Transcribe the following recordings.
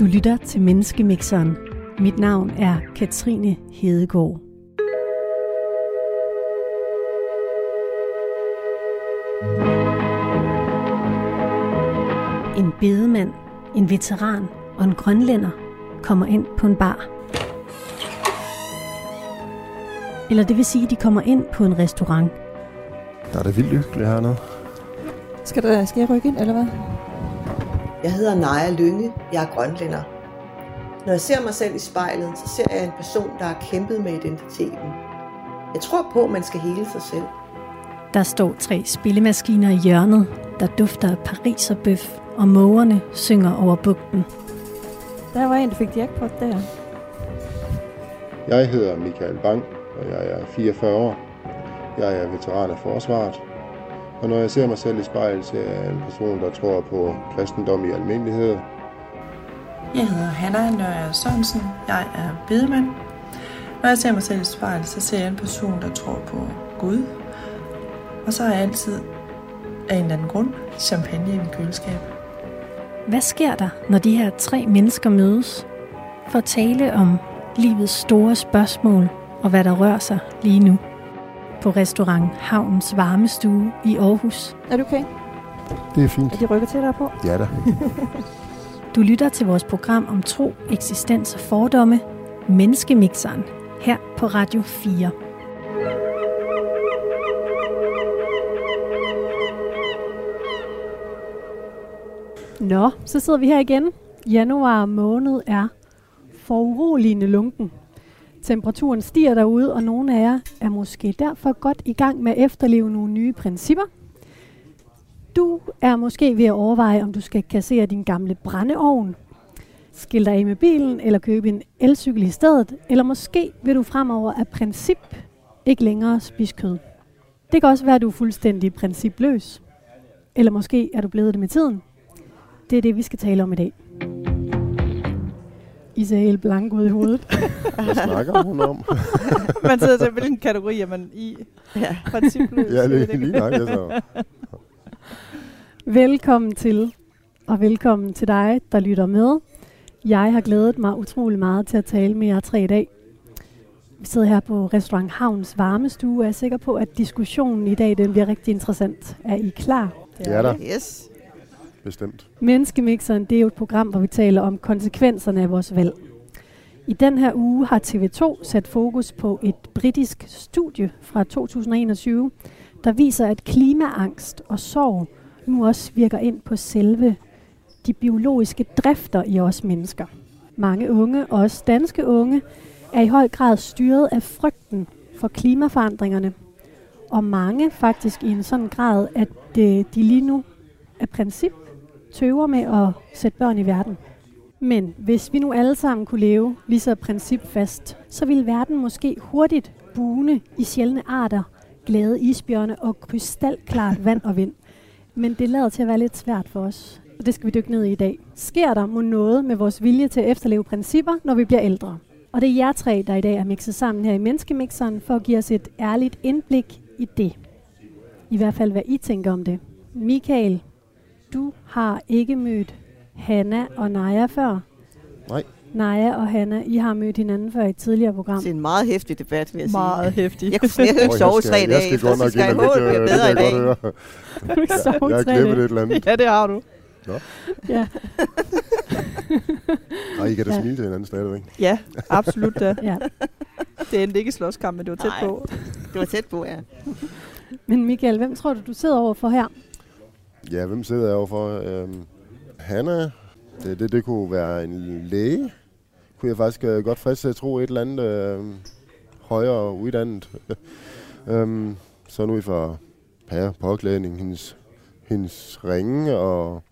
Du lytter til Menneskemixeren. Mit navn er Katrine Hedegaard. En bedemand, en veteran og en grønlænder kommer ind på en bar. Eller det vil sige, at de kommer ind på en restaurant. Der er det vildt hyggeligt hernede. Skal, der, skal jeg rykke ind, eller hvad? Jeg hedder Naja Lynge. Jeg er grønlænder. Når jeg ser mig selv i spejlet, så ser jeg en person, der har kæmpet med identiteten. Jeg tror på, at man skal hele sig selv. Der står tre spillemaskiner i hjørnet, der dufter af Paris og bøf, og mågerne synger over bugten. Der var en, der fik jackpot der. Jeg hedder Michael Bang, og jeg er 44 år. Jeg er veteran af forsvaret. Og når jeg ser mig selv i spejlet, så er jeg en person, der tror på kristendom i almindelighed. Jeg hedder Hanna Nørre Sørensen. Jeg er bedemand. Når jeg ser mig selv i spejlet, så ser jeg en person, der tror på Gud. Og så er jeg altid af en eller anden grund champagne i mit køleskab. Hvad sker der, når de her tre mennesker mødes for at tale om livets store spørgsmål og hvad der rører sig lige nu? På restaurant Havnens Varmestue i Aarhus. Er du okay? Det er fint. Er de rykker til dig på? Ja da. Du lytter til vores program om tro, eksistens og fordomme, Menneskemixeren, her på Radio 4. Nå, så sidder vi her igen. Januar måned er foruroligende lunken. Temperaturen stiger derude, og nogle af jer er måske derfor godt i gang med at efterleve nogle nye principper. Du er måske ved at overveje, om du skal kassere din gamle brændeovn, skille dig af med bilen eller købe en elcykel i stedet, eller måske vil du fremover af princip ikke længere spise kød. Det kan også være, at du er fuldstændig principløs. Eller måske er du blevet det med tiden. Det er det, vi skal tale om i dag. I ser helt blank ud i hovedet. Hvad snakker hun om? man sidder til, hvilken kategori er man i? Ja. Principløs. ja, lige, lige nok, altså. Velkommen til, og velkommen til dig, der lytter med. Jeg har glædet mig utrolig meget til at tale med jer tre i dag. Vi sidder her på restaurant Havns Varmestue, og jeg er sikker på, at diskussionen i dag den bliver rigtig interessant. Er I klar? Ja da, Yes bestemt. Menneskemixeren, det er jo et program, hvor vi taler om konsekvenserne af vores valg. I den her uge har TV2 sat fokus på et britisk studie fra 2021, der viser, at klimaangst og sorg nu også virker ind på selve de biologiske drifter i os mennesker. Mange unge, også danske unge, er i høj grad styret af frygten for klimaforandringerne. Og mange faktisk i en sådan grad, at øh, de lige nu af princip tøver med at sætte børn i verden. Men hvis vi nu alle sammen kunne leve lige så principfast, så ville verden måske hurtigt bune i sjældne arter, glade isbjørne og krystalklart vand og vind. Men det lader til at være lidt svært for os, og det skal vi dykke ned i i dag. Sker der må noget med vores vilje til at efterleve principper, når vi bliver ældre? Og det er jer tre, der i dag er mixet sammen her i Menneskemixeren, for at give os et ærligt indblik i det. I hvert fald, hvad I tænker om det. Michael, du har ikke mødt Hanna og Naja før. Nej. Naja og Hanna, I har mødt hinanden før i et tidligere program. Det er en meget hæftig debat, vil jeg sige. Meget hæftig. Jeg kunne slet ikke sove tre jeg dage skal efter, godt så nok skal jeg ind og lægge, bliver det bedre kan i jeg dag. godt høre. Jeg har glemt et eller andet. Ja, det har du. Ja, Nej, I kan da Ja. smile til hinanden stadigvæk. Ja, absolut da. ja. Det endte ikke i slåskamp, men det var tæt Nej. på. Det var tæt på, ja. Men Michael, hvem tror du, du sidder overfor her? Ja, hvem sidder jeg overfor? Øhm, Hanna, det, det, det kunne være en læge. Kunne jeg faktisk øh, godt friste at tro et eller andet øh, højere uddannet. øhm, så nu i for pære påklædning, hendes, hendes ringe, og,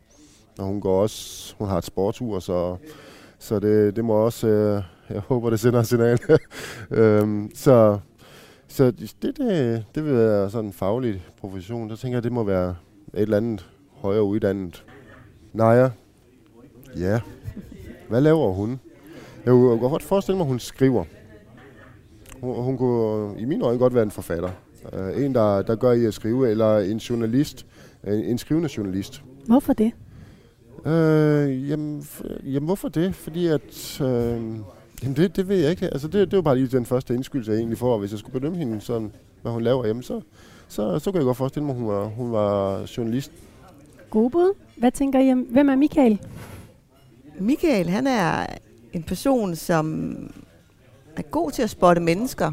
og hun går også, hun har et sportur, så, så det, det må også, øh, jeg håber det sender et signal. øhm, så så det, det, det vil være sådan en faglig profession. Så tænker jeg, det må være et eller andet højere uddannet. Naja. Ja. Hvad laver hun? Jeg kunne godt forestille mig, at hun skriver. Hun, hun kunne i mine øjne godt være en forfatter. Uh, en, der, der gør i at skrive, eller en journalist. En, en skrivende journalist. Hvorfor det? Øh, jamen, jamen, hvorfor det? Fordi at... Øh, jamen, det, det ved jeg ikke. Altså, det, det var bare lige den første indskyldelse, jeg egentlig får. Hvis jeg skulle bedømme hende sådan, hvad hun laver hjemme, så, så, så kunne jeg godt forestille mig, at hun var, hun var journalist. Gode bud. Hvad tænker I om, hvem er Michael? Michael, han er en person, som er god til at spotte mennesker.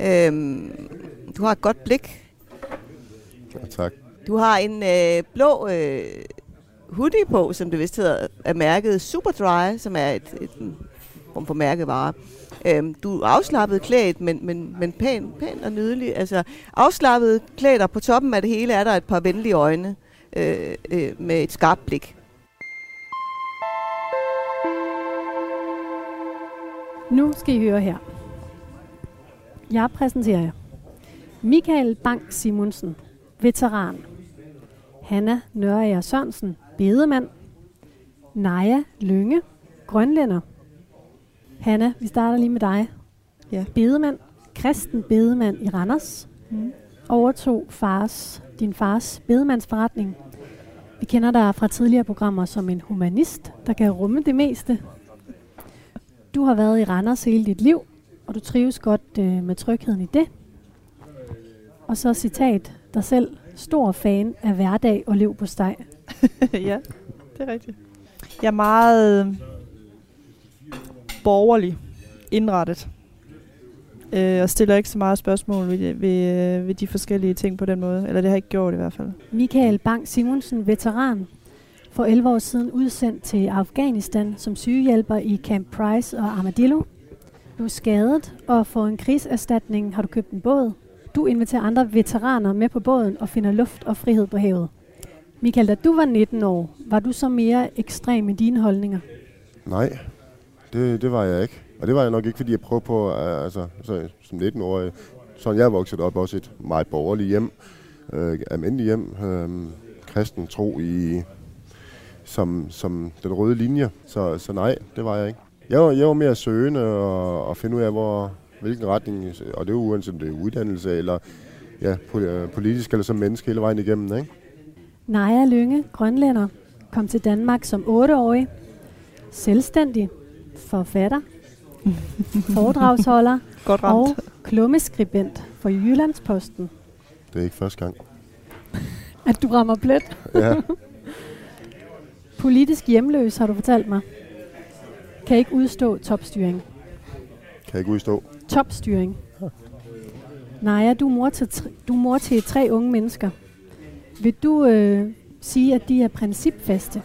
Øhm, du har et godt blik. Ja, tak. Du har en øh, blå øh, hoodie på, som det vist hedder, er mærket Superdry, som er et, et en form for mærkevare. Øhm, du er afslappet klædt, men, men, men pæn, pæn og nydelig. Altså, afslappet klædt, og på toppen af det hele er der et par venlige øjne øh, øh, med et skarpt blik. Nu skal I høre her. Jeg præsenterer jer. Michael Bang Simonsen, veteran. Hanna Nørager Sørensen, bedemand. Naja Lynge, grønlænder. Hanna, vi starter lige med dig. Ja. Bedemand, kristen bedemand i Randers. Mm. Overtog fars, din fars bedemandsforretning. Vi kender dig fra tidligere programmer som en humanist, der kan rumme det meste. Du har været i Randers hele dit liv, og du trives godt øh, med trygheden i det. Og så citat dig selv. Stor fan af hverdag og liv på steg. ja, det er rigtigt. Jeg er meget borgerlig indrettet. Øh, og stiller ikke så meget spørgsmål ved, ved, øh, ved de forskellige ting på den måde. Eller det har jeg ikke gjort i hvert fald. Michael Bang Simonsen, veteran, for 11 år siden udsendt til Afghanistan som sygehjælper i Camp Price og Armadillo. Du er skadet, og for en krigserstatning har du købt en båd. Du inviterer andre veteraner med på båden og finder luft og frihed på havet. Michael, da du var 19 år, var du så mere ekstrem i dine holdninger? Nej, det, det var jeg ikke. Og det var jeg nok ikke, fordi jeg prøvede på, øh, altså, så, som 19-årig, sådan jeg er vokset op, også et meget borgerligt hjem, øh, almindeligt hjem, øh, kristen tro i, som, som den røde linje. Så, så nej, det var jeg ikke. Jeg var, jeg var mere søgende og, og finde ud af, hvor, hvilken retning, og det er uanset om det er uddannelse eller ja, øh, politisk eller som menneske hele vejen igennem. Ikke? Naja Lynge, grønlænder, kom til Danmark som 8-årig. Selvstændig, forfatter, foredragsholder Godt og ramt. klummeskribent for Jyllandsposten. Det er ikke første gang. At du rammer plet. Ja, Politisk hjemløs, har du fortalt mig. Kan ikke udstå topstyring. kan ikke udstå. Topstyring. Naja, du er mor til, tre, du er mor til tre unge mennesker. Vil du øh, sige, at de er principfaste?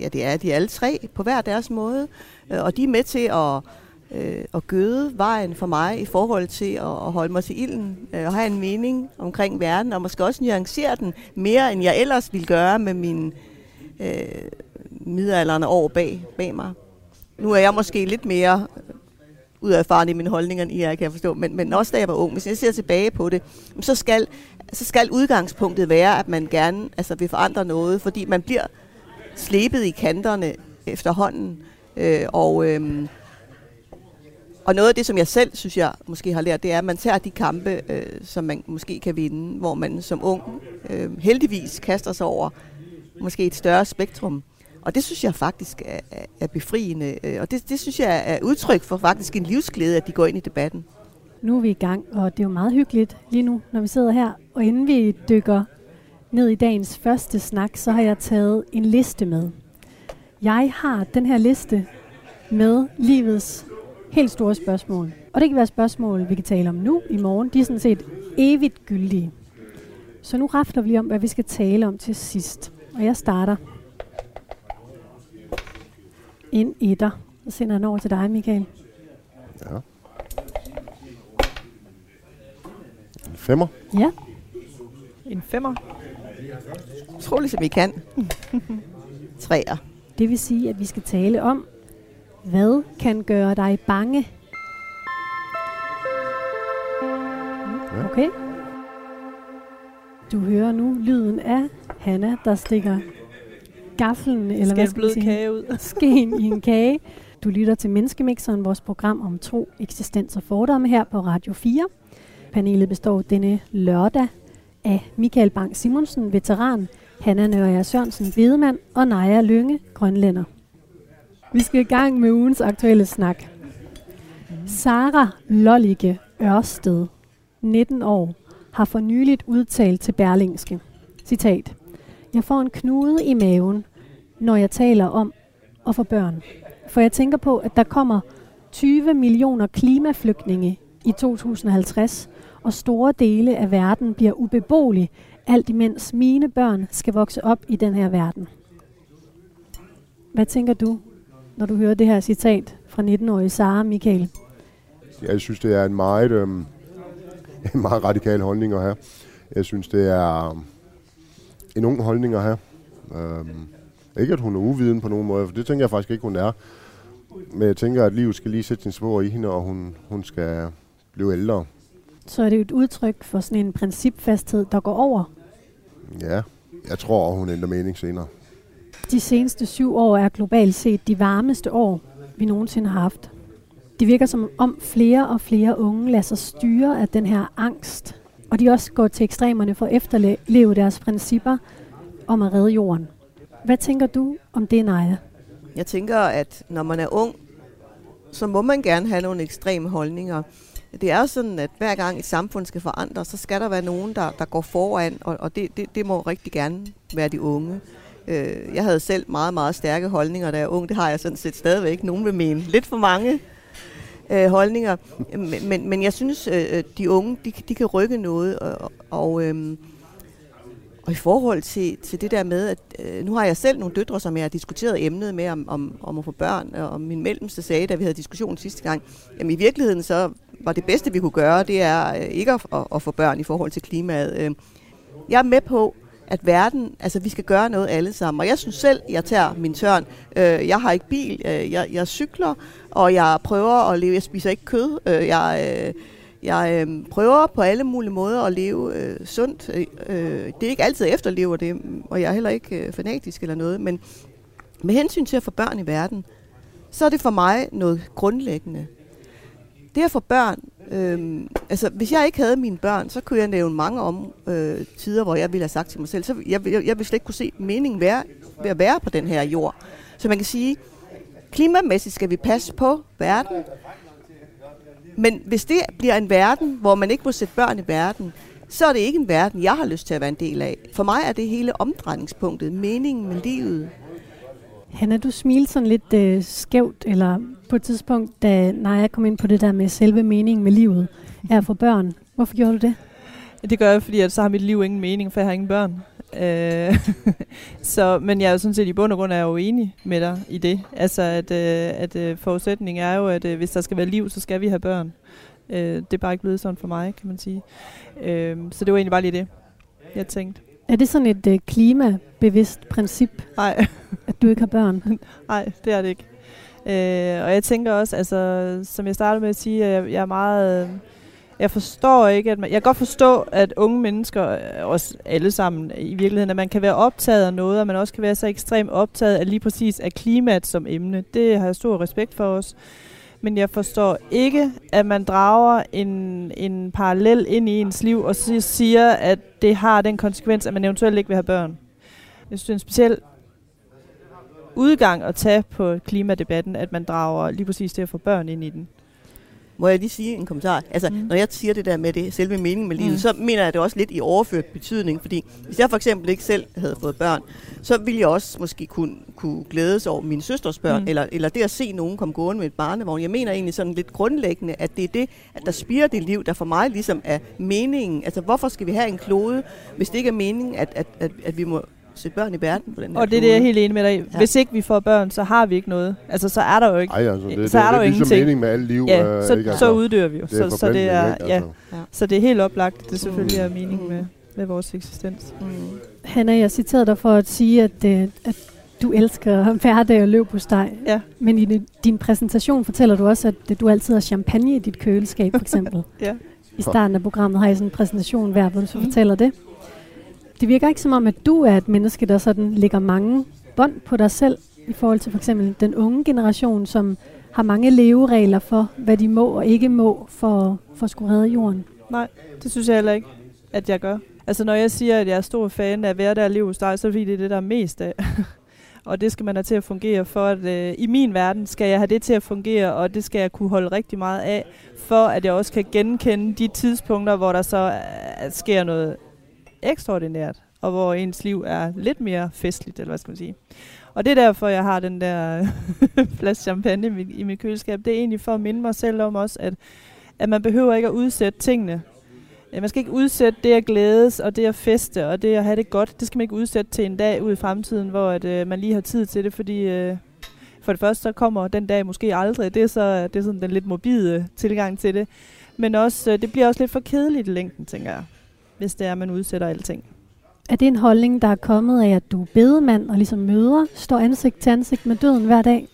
Ja, det er de alle tre på hver deres måde, Øh, og de er med til at, øh, at gøde vejen for mig i forhold til at, at holde mig til ilden øh, og have en mening omkring verden, og måske også nuancere den mere, end jeg ellers ville gøre med mine øh, midalderne år bag, bag mig. Nu er jeg måske lidt mere øh, ud af erfaren i mine holdninger, end I er, kan jeg forstå, men, men også da jeg var ung, hvis jeg ser tilbage på det, så skal, så skal udgangspunktet være, at man gerne altså, vil forandre noget, fordi man bliver slebet i kanterne efterhånden. Øh, og, øh, og noget af det, som jeg selv synes, jeg måske har lært, det er, at man tager de kampe, øh, som man måske kan vinde, hvor man som ung øh, heldigvis kaster sig over måske et større spektrum. Og det synes jeg faktisk er, er- er befriende, øh, og det, det synes jeg er udtryk for faktisk en livsglæde, at de går ind i debatten. Nu er vi i gang, og det er jo meget hyggeligt lige nu, når vi sidder her. Og inden vi dykker ned i dagens første snak, så har jeg taget en liste med. Jeg har den her liste med livets helt store spørgsmål. Og det kan være spørgsmål, vi kan tale om nu, i morgen. De er sådan set evigt gyldige. Så nu rafler vi om, hvad vi skal tale om til sidst. Og jeg starter. En etter. Så sender jeg den over til dig, Michael. Ja. En femmer. Ja, En femmer. Utroligt, som I kan. Træer. Det vil sige, at vi skal tale om, hvad kan gøre dig bange? Okay. Du hører nu lyden af Hanna, der stikker gaflen, eller hvad Skal skal man blød sige, kage ud. skeen i en kage. Du lytter til Menneskemixeren, vores program om tro, eksistens og fordomme her på Radio 4. Panelet består denne lørdag af Michael Bang Simonsen, veteran, Hanna Nørja Sørensen, Hvidemand og Naja Lynge, Grønlænder. Vi skal i gang med ugens aktuelle snak. Sara Lollige Ørsted, 19 år, har for nyligt udtalt til Berlingske. Citat. Jeg får en knude i maven, når jeg taler om at få børn. For jeg tænker på, at der kommer 20 millioner klimaflygtninge i 2050, og store dele af verden bliver ubeboelig, alt imens mine børn skal vokse op i den her verden. Hvad tænker du, når du hører det her citat fra 19-årige Sara Michael? Jeg synes, det er en meget, øhm, en meget radikal holdning at have. Jeg synes, det er øhm, en ung holdning at have. Øhm, ikke, at hun er uviden på nogen måde, for det tænker jeg faktisk ikke, hun er. Men jeg tænker, at livet skal lige sætte sin spor i hende, og hun, hun skal blive ældre. Så er det jo et udtryk for sådan en principfasthed, der går over. Ja, jeg tror, hun ændrer mening senere. De seneste syv år er globalt set de varmeste år, vi nogensinde har haft. Det virker som om flere og flere unge lader sig styre af den her angst, og de også går til ekstremerne for at efterleve deres principper om at redde jorden. Hvad tænker du om det, Naja? Jeg tænker, at når man er ung, så må man gerne have nogle ekstreme holdninger. Det er jo sådan, at hver gang et samfund skal forandre, så skal der være nogen, der, der går foran, og, og det, det, det må rigtig gerne være de unge. Øh, jeg havde selv meget, meget stærke holdninger, da jeg var ung. Det har jeg sådan set stadigvæk. Nogen vil mene lidt for mange øh, holdninger. Men, men, men jeg synes, øh, øh de unge, de, de kan rykke noget, og, og øh, og i forhold til, til det der med, at øh, nu har jeg selv nogle døtre, som jeg har diskuteret emnet med om, om, om at få børn, og min mellemste sagde, da vi havde diskussion sidste gang, jamen i virkeligheden så var det bedste, vi kunne gøre, det er øh, ikke at, at, at få børn i forhold til klimaet. Øh, jeg er med på, at verden, altså vi skal gøre noget alle sammen. Og jeg synes selv, jeg tager min tørn. Øh, jeg har ikke bil, øh, jeg, jeg cykler, og jeg prøver at leve, jeg spiser ikke kød, øh, jeg... Øh, jeg øh, prøver på alle mulige måder at leve øh, sundt. Øh, øh det er ikke altid, jeg efterlever det, og jeg er heller ikke øh, fanatisk eller noget, men med hensyn til at få børn i verden, så er det for mig noget grundlæggende. Det at få børn, øh, altså hvis jeg ikke havde mine børn, så kunne jeg nævne mange om øh, tider, hvor jeg ville have sagt til mig selv, så jeg, jeg, jeg ville slet ikke kunne se meningen være, ved at være på den her jord. Så man kan sige, klimamæssigt skal vi passe på verden, men hvis det bliver en verden, hvor man ikke må sætte børn i verden, så er det ikke en verden, jeg har lyst til at være en del af. For mig er det hele omdrejningspunktet, meningen med livet. Hanna, du smilte sådan lidt øh, skævt, eller på et tidspunkt, da Naja kom ind på det der med selve meningen med livet, er for børn. Hvorfor gjorde du det? Det gør jeg, fordi at så har mit liv ingen mening, for jeg har ingen børn. Øh, så, men jeg er jo sådan set i bund og grund er jeg jo enig med dig i det. Altså, at, øh, at øh, forudsætningen er jo, at øh, hvis der skal være liv, så skal vi have børn. Øh, det er bare ikke blevet sådan for mig, kan man sige. Øh, så det var egentlig bare lige det, jeg tænkte. Er det sådan et øh, klimabevidst princip, Nej. at du ikke har børn? Nej, det er det ikke. Øh, og jeg tænker også, altså, som jeg startede med at sige, at jeg, jeg er meget... Øh, jeg forstår ikke, at man, jeg kan godt forstå, at unge mennesker, øh, også alle sammen i virkeligheden, at man kan være optaget af noget, og man også kan være så ekstremt optaget af lige præcis af klimaet som emne. Det har jeg stor respekt for os. Men jeg forstår ikke, at man drager en, en parallel ind i ens liv, og så siger, at det har den konsekvens, at man eventuelt ikke vil have børn. Jeg synes, det er en speciel udgang at tage på klimadebatten, at man drager lige præcis det at få børn ind i den. Må jeg lige sige en kommentar? Altså, mm. når jeg siger det der med det selve mening med livet, mm. så mener jeg det også lidt i overført betydning, fordi hvis jeg for eksempel ikke selv havde fået børn, så ville jeg også måske kunne, kunne glædes over min søsters børn, mm. eller, eller det at se nogen komme gående med et barnevogn. Jeg mener egentlig sådan lidt grundlæggende, at det er det, at der spiger det liv, der for mig ligesom er meningen. Altså, hvorfor skal vi have en klode, hvis det ikke er meningen, at, at, at, at vi må sætte børn i verden på den her Og det er det, jeg er helt enig med dig ja. Hvis ikke vi får børn, så har vi ikke noget. Altså, så er der jo ikke Ej, altså, det, så det, er der det, jo det, ingenting. mening med alt liv. Ja, øh, så, ikke, så altså. uddør vi jo. Det er så, så, det er, ikke, ja, altså. ja. så det er helt oplagt. Det selvfølgelig er mening med, med vores eksistens. Mm. Hanna, jeg citerede dig for at sige, at, øh, at du elsker hverdag og løb på steg. Ja. Men i din præsentation fortæller du også, at du altid har champagne i dit køleskab, for eksempel. ja. I starten af programmet har jeg sådan en præsentation hver, hvor du så Mm. fortæller det. Det virker ikke som om, at du er et menneske, der sådan lægger mange bånd på dig selv, i forhold til for eksempel den unge generation, som har mange leveregler for, hvad de må og ikke må for, for at skulle redde jorden. Nej, det synes jeg heller ikke, at jeg gør. Altså når jeg siger, at jeg er stor fan af hverdag der liv så er det fordi, det er det, der er mest af. og det skal man have til at fungere for, at øh, i min verden skal jeg have det til at fungere, og det skal jeg kunne holde rigtig meget af, for at jeg også kan genkende de tidspunkter, hvor der så øh, sker noget ekstraordinært, og hvor ens liv er lidt mere festligt, eller hvad skal man sige. Og det er derfor, jeg har den der flaske champagne i mit, i mit køleskab. Det er egentlig for at minde mig selv om også, at, at man behøver ikke at udsætte tingene. Øh, man skal ikke udsætte det at glædes, og det at feste, og det at have det godt. Det skal man ikke udsætte til en dag ud i fremtiden, hvor at, øh, man lige har tid til det, fordi øh, for det første så kommer den dag måske aldrig. Det er, så, det er sådan den lidt morbide tilgang til det. Men også, øh, det bliver også lidt for kedeligt i længden, tænker jeg, hvis det er, at man udsætter alting. Er det en holdning, der er kommet af, at du er bedemand og ligesom møder, står ansigt til ansigt med døden hver dag?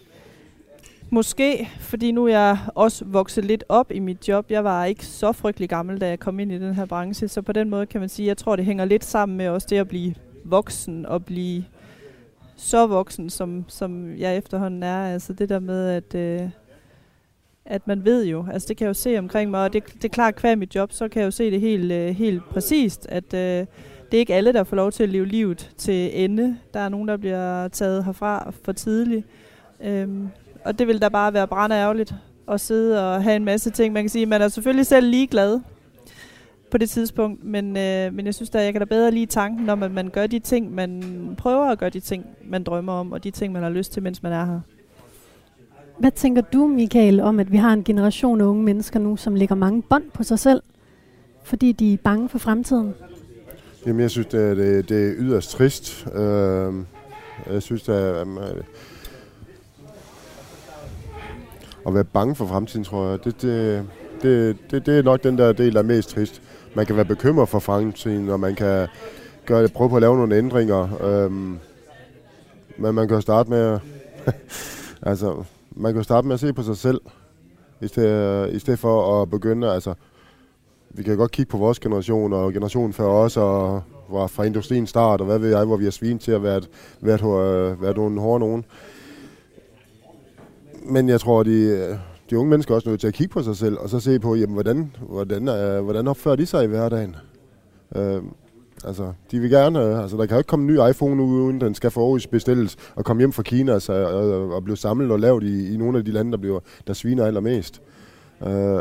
Måske, fordi nu er jeg også vokset lidt op i mit job. Jeg var ikke så frygtelig gammel, da jeg kom ind i den her branche, så på den måde kan man sige, jeg tror, det hænger lidt sammen med også det at blive voksen og blive så voksen, som, som jeg efterhånden er. Altså det der med, at, øh, at man ved jo, altså det kan jeg jo se omkring mig, og det, det er klart, hver mit job, så kan jeg jo se det helt, øh, helt præcist, at øh, det er ikke alle, der får lov til at leve livet til ende. Der er nogen, der bliver taget herfra for tidligt. Øhm, og det vil da bare være brænde ærgerligt at sidde og have en masse ting. Man kan sige, man er selvfølgelig selv ligeglad på det tidspunkt, men, øh, men jeg synes da, jeg kan da bedre lige tanken om, at man gør de ting, man prøver at gøre de ting, man drømmer om, og de ting, man har lyst til, mens man er her. Hvad tænker du, Michael, om at vi har en generation af unge mennesker nu, som lægger mange bånd på sig selv, fordi de er bange for fremtiden? Jamen, jeg synes, det er, det, det er yderst trist. Øh, jeg synes, det er, um, øh, at være bange for fremtiden, tror jeg, det, det, det, det, det er nok den der del, der er mest trist. Man kan være bekymret for fremtiden, og man kan gøre, prøve på at lave nogle ændringer. Øhm, men man kan jo starte med altså, man kan starte med at se på sig selv, i stedet, i stedet for at begynde, altså, vi kan godt kigge på vores generation og generationen før os, og var fra industrien start, og hvad ved jeg, hvor vi har svin til at være, et, være, et, øh, være nogle hårde nogen. Men jeg tror, de, de unge mennesker er også nødt til at kigge på sig selv, og så se på, jamen, hvordan, hvordan, øh, hvordan opfører de sig i hverdagen. Øh, altså, de vil gerne, øh, altså der kan jo ikke komme en ny iPhone uden den skal forhås bestilles og komme hjem fra Kina altså, og, og blive samlet og lavet i, i nogle af de lande, der, bliver, der sviner allermest. Øh,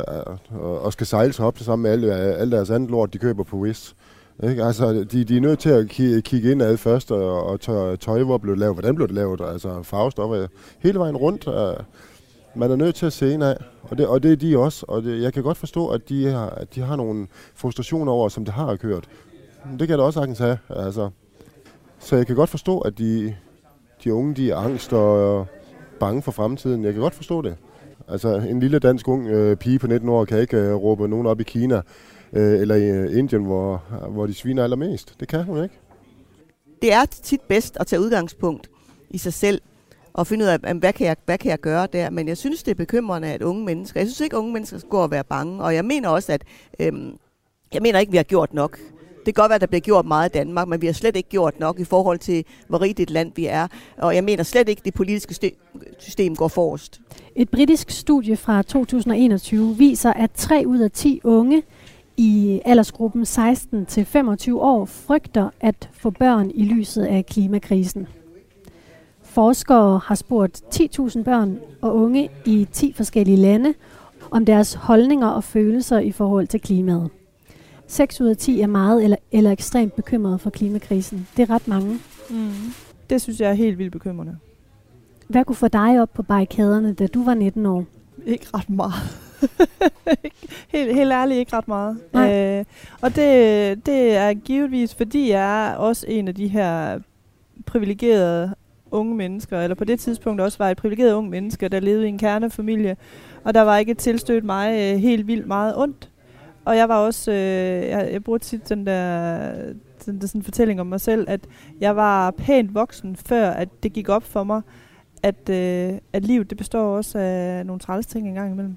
og, og skal sejles op sammen med alle, alle deres andet lort, de køber på Wish. Ikke? Altså, de, de er nødt til at kigge, kigge indad først, og, og tøj, tøj, hvor blev det lavet, hvordan blev det lavet, altså farvestoffer, hele vejen rundt. Uh, man er nødt til at se ind af, og det, og det er de også, og det, jeg kan godt forstå, at de har, at de har nogle frustrationer over, som det har kørt. Det kan jeg da også sagtens have, altså. Så jeg kan godt forstå, at de, de unge, de er angst og øh, bange for fremtiden. Jeg kan godt forstå det. Altså, en lille dansk ung øh, pige på 19 år kan ikke øh, råbe nogen op i Kina, øh, eller i øh, Indien, hvor, hvor de sviner allermest. Det kan hun ikke. Det er tit bedst at tage udgangspunkt i sig selv, og finde ud af, hvad kan, jeg, hvad kan jeg gøre der. Men jeg synes, det er bekymrende, at unge mennesker, jeg synes ikke, at unge mennesker skal gå og være bange. Og jeg mener også, at øhm, jeg mener ikke, vi har gjort nok. Det kan godt være, at der bliver gjort meget i Danmark, men vi har slet ikke gjort nok i forhold til, hvor rigt et land vi er. Og jeg mener slet ikke, at det politiske system går forrest. Et britisk studie fra 2021 viser, at 3 ud af 10 unge i aldersgruppen 16 til 25 år frygter at få børn i lyset af klimakrisen. Forskere har spurgt 10.000 børn og unge i 10 forskellige lande om deres holdninger og følelser i forhold til klimaet. 6 ud af 10 er meget eller, eller ekstremt bekymrede for klimakrisen. Det er ret mange. Mm. Det synes jeg er helt vildt bekymrende. Hvad kunne få dig op på barrikaderne, da du var 19 år? Ikke ret meget. helt, helt ærligt ikke ret meget. Øh, og det, det er givetvis, fordi jeg er også en af de her privilegerede unge mennesker, eller på det tidspunkt også var et privilegeret ung menneske, der levede i en kernefamilie, og der var ikke tilstødt mig øh, helt vildt meget ondt. Og jeg var også, øh, jeg, jeg bruger tit den der, den der sådan fortælling om mig selv, at jeg var pænt voksen, før at det gik op for mig, at, øh, at livet det består også af nogle træls ting en gang imellem.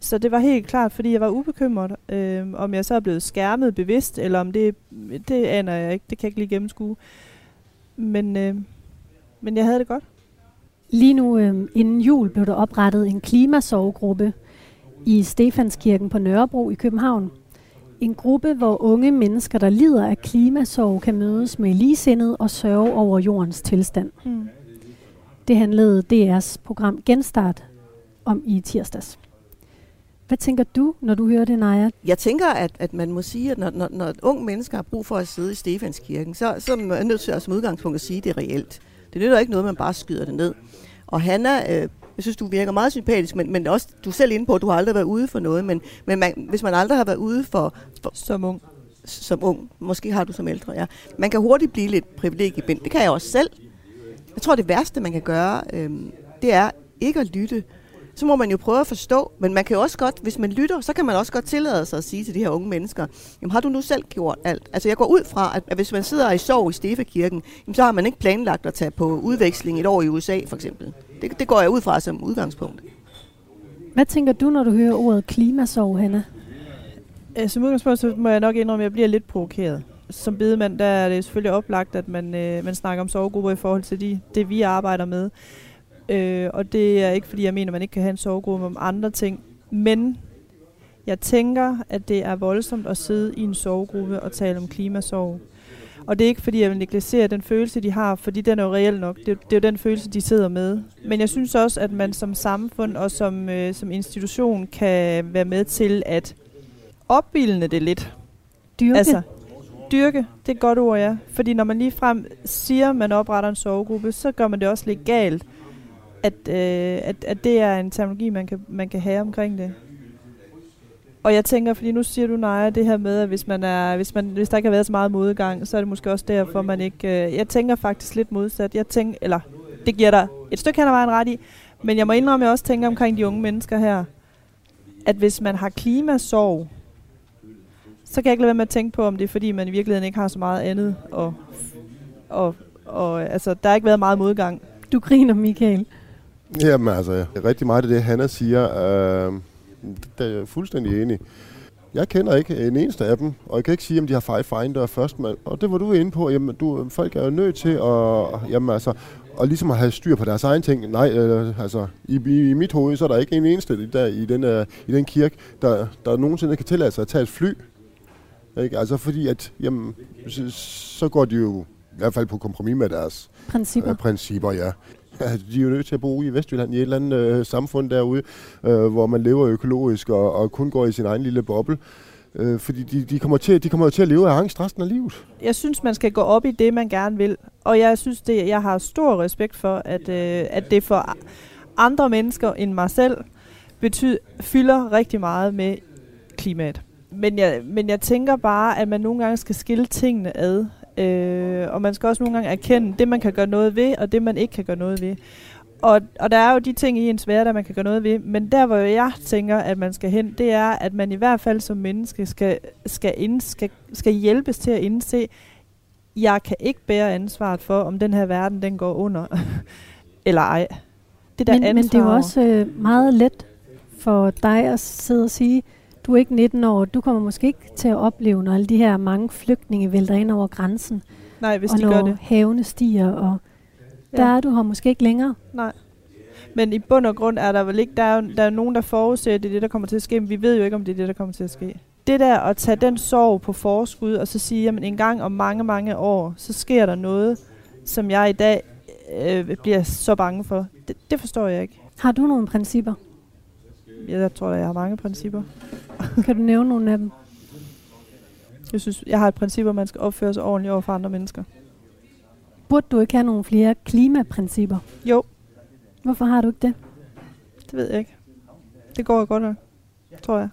Så det var helt klart, fordi jeg var ubekymret, øh, om jeg så er blevet skærmet bevidst, eller om det, det aner jeg ikke, det kan jeg ikke lige gennemskue. Men, øh, men jeg havde det godt. Lige nu øh, inden jul blev der oprettet en klimasovgruppe, i Stefanskirken på Nørrebro i København. En gruppe, hvor unge mennesker, der lider af klimasorg, kan mødes med ligesindet og sørge over jordens tilstand. Mm. Det handlede DR's program Genstart om i tirsdags. Hvad tænker du, når du hører det, Naja? Jeg tænker, at, at man må sige, at når, når, når et ung menneske har brug for at sidde i Stefanskirken, så, så er man nødt til at som udgangspunkt at sige, at det er reelt. Det nytter ikke noget, man bare skyder det ned. Og Hanna, øh, jeg synes, du virker meget sympatisk, men, men også, du er selv inde på, at du har aldrig været ude for noget, men, men man, hvis man aldrig har været ude for, for, Som ung. som ung, måske har du som ældre, ja. Man kan hurtigt blive lidt privilegiebind. Det kan jeg også selv. Jeg tror, det værste, man kan gøre, øh, det er ikke at lytte. Så må man jo prøve at forstå, men man kan jo også godt, hvis man lytter, så kan man også godt tillade sig at sige til de her unge mennesker, jamen har du nu selv gjort alt? Altså jeg går ud fra, at, hvis man sidder i sorg i Stefakirken, jamen, så har man ikke planlagt at tage på udveksling et år i USA for eksempel. Det, det går jeg ud fra som udgangspunkt. Hvad tænker du, når du hører ordet klimasorg, Hanna? Som udgangspunkt så må jeg nok indrømme, at jeg bliver lidt provokeret. Som bedemand, der er det selvfølgelig oplagt, at man, øh, man snakker om sovegrupper i forhold til de, det, vi arbejder med. Øh, og det er ikke, fordi jeg mener, at man ikke kan have en sovegruppe om andre ting. Men jeg tænker, at det er voldsomt at sidde i en sovegruppe og tale om klimasorg. Og det er ikke, fordi jeg vil negligere den følelse, de har, fordi den er jo reel nok. Det, det er jo den følelse, de sidder med. Men jeg synes også, at man som samfund og som, øh, som institution kan være med til at opbilde det lidt. Dyrke? Altså, dyrke, det er et godt ord, ja. Fordi når man lige frem siger, at man opretter en sovegruppe, så gør man det også legalt, at, øh, at, at det er en terminologi, man kan, man kan have omkring det. Og jeg tænker, fordi nu siger du, Naja, det her med, at hvis, man er, hvis, man, hvis der ikke har været så meget modgang, så er det måske også derfor, man ikke... Øh, jeg tænker faktisk lidt modsat. Jeg tænker, eller det giver dig et stykke hen ad vejen ret i, men jeg må indrømme, at jeg også tænker omkring de unge mennesker her, at hvis man har klimasorg, så kan jeg ikke lade være med at tænke på, om det er fordi, man i virkeligheden ikke har så meget andet. Og, og, og altså, der har ikke været meget modgang. Du griner, Michael. Jamen altså, rigtig meget af det, Hanna siger, øh, der er jeg fuldstændig enig. Jeg kender ikke en eneste af dem, og jeg kan ikke sige, om de har Five Finder først, men, og det var du inde på. Jamen, du, folk er jo nødt til at, jamen, altså, og ligesom at have styr på deres egen ting. Nej, øh, altså, i, i, i mit hoved, så er der ikke en eneste der, i, den, uh, i den kirke, der, der nogensinde kan tillade sig at tage et fly. Ikke? Altså fordi, at jamen, så, så går de jo i hvert fald på kompromis med deres Principper. øh, principper, ja. Altså, De er jo nødt til at bo i Vestjylland i et eller andet øh, samfund derude, øh, hvor man lever økologisk og, og kun går i sin egen lille boble. Øh, fordi de, de, kommer til, de kommer jo til at leve af angst resten af livet. Jeg synes, man skal gå op i det, man gerne vil. Og jeg synes, det, jeg har stor respekt for, at, øh, at det for andre mennesker end mig selv betyder, fylder rigtig meget med klimaet. Men jeg, men jeg tænker bare, at man nogle gange skal skille tingene ad. Øh, og man skal også nogle gange erkende det, man kan gøre noget ved, og det, man ikke kan gøre noget ved. Og, og der er jo de ting i ens hverdag, man kan gøre noget ved. Men der, hvor jeg tænker, at man skal hen, det er, at man i hvert fald som menneske skal, skal, ind, skal, skal hjælpes til at indse, jeg kan ikke bære ansvaret for, om den her verden den går under, eller ej. Det der Men, ansvar men det er jo også øh, meget let for dig at sidde og sige, du er ikke 19 år, du kommer måske ikke til at opleve, når alle de her mange flygtninge vælter ind over grænsen, Nej, hvis og de når gør det. havene stiger, og der Ja. er du her måske ikke længere. Nej. Men i bund og grund er der vel ikke, der er, der er nogen, der forudser, at det er det, der kommer til at ske, men vi ved jo ikke, om det er det, der kommer til at ske. Det der at tage den sorg på forskud, og så sige, jamen en gang om mange, mange år, så sker der noget, som jeg i dag øh, bliver så bange for. Det, det forstår jeg ikke. Har du nogle principper? Jeg tror, jeg har mange principper. Kan du nævne nogle af dem? Jeg synes, jeg har et princip, at man skal opføre sig ordentligt over for andre mennesker. Burde du ikke have nogle flere klimaprincipper? Jo, Hvorfor har du ikke det? det ved jeg ikke. Det går godt nok, tror jeg.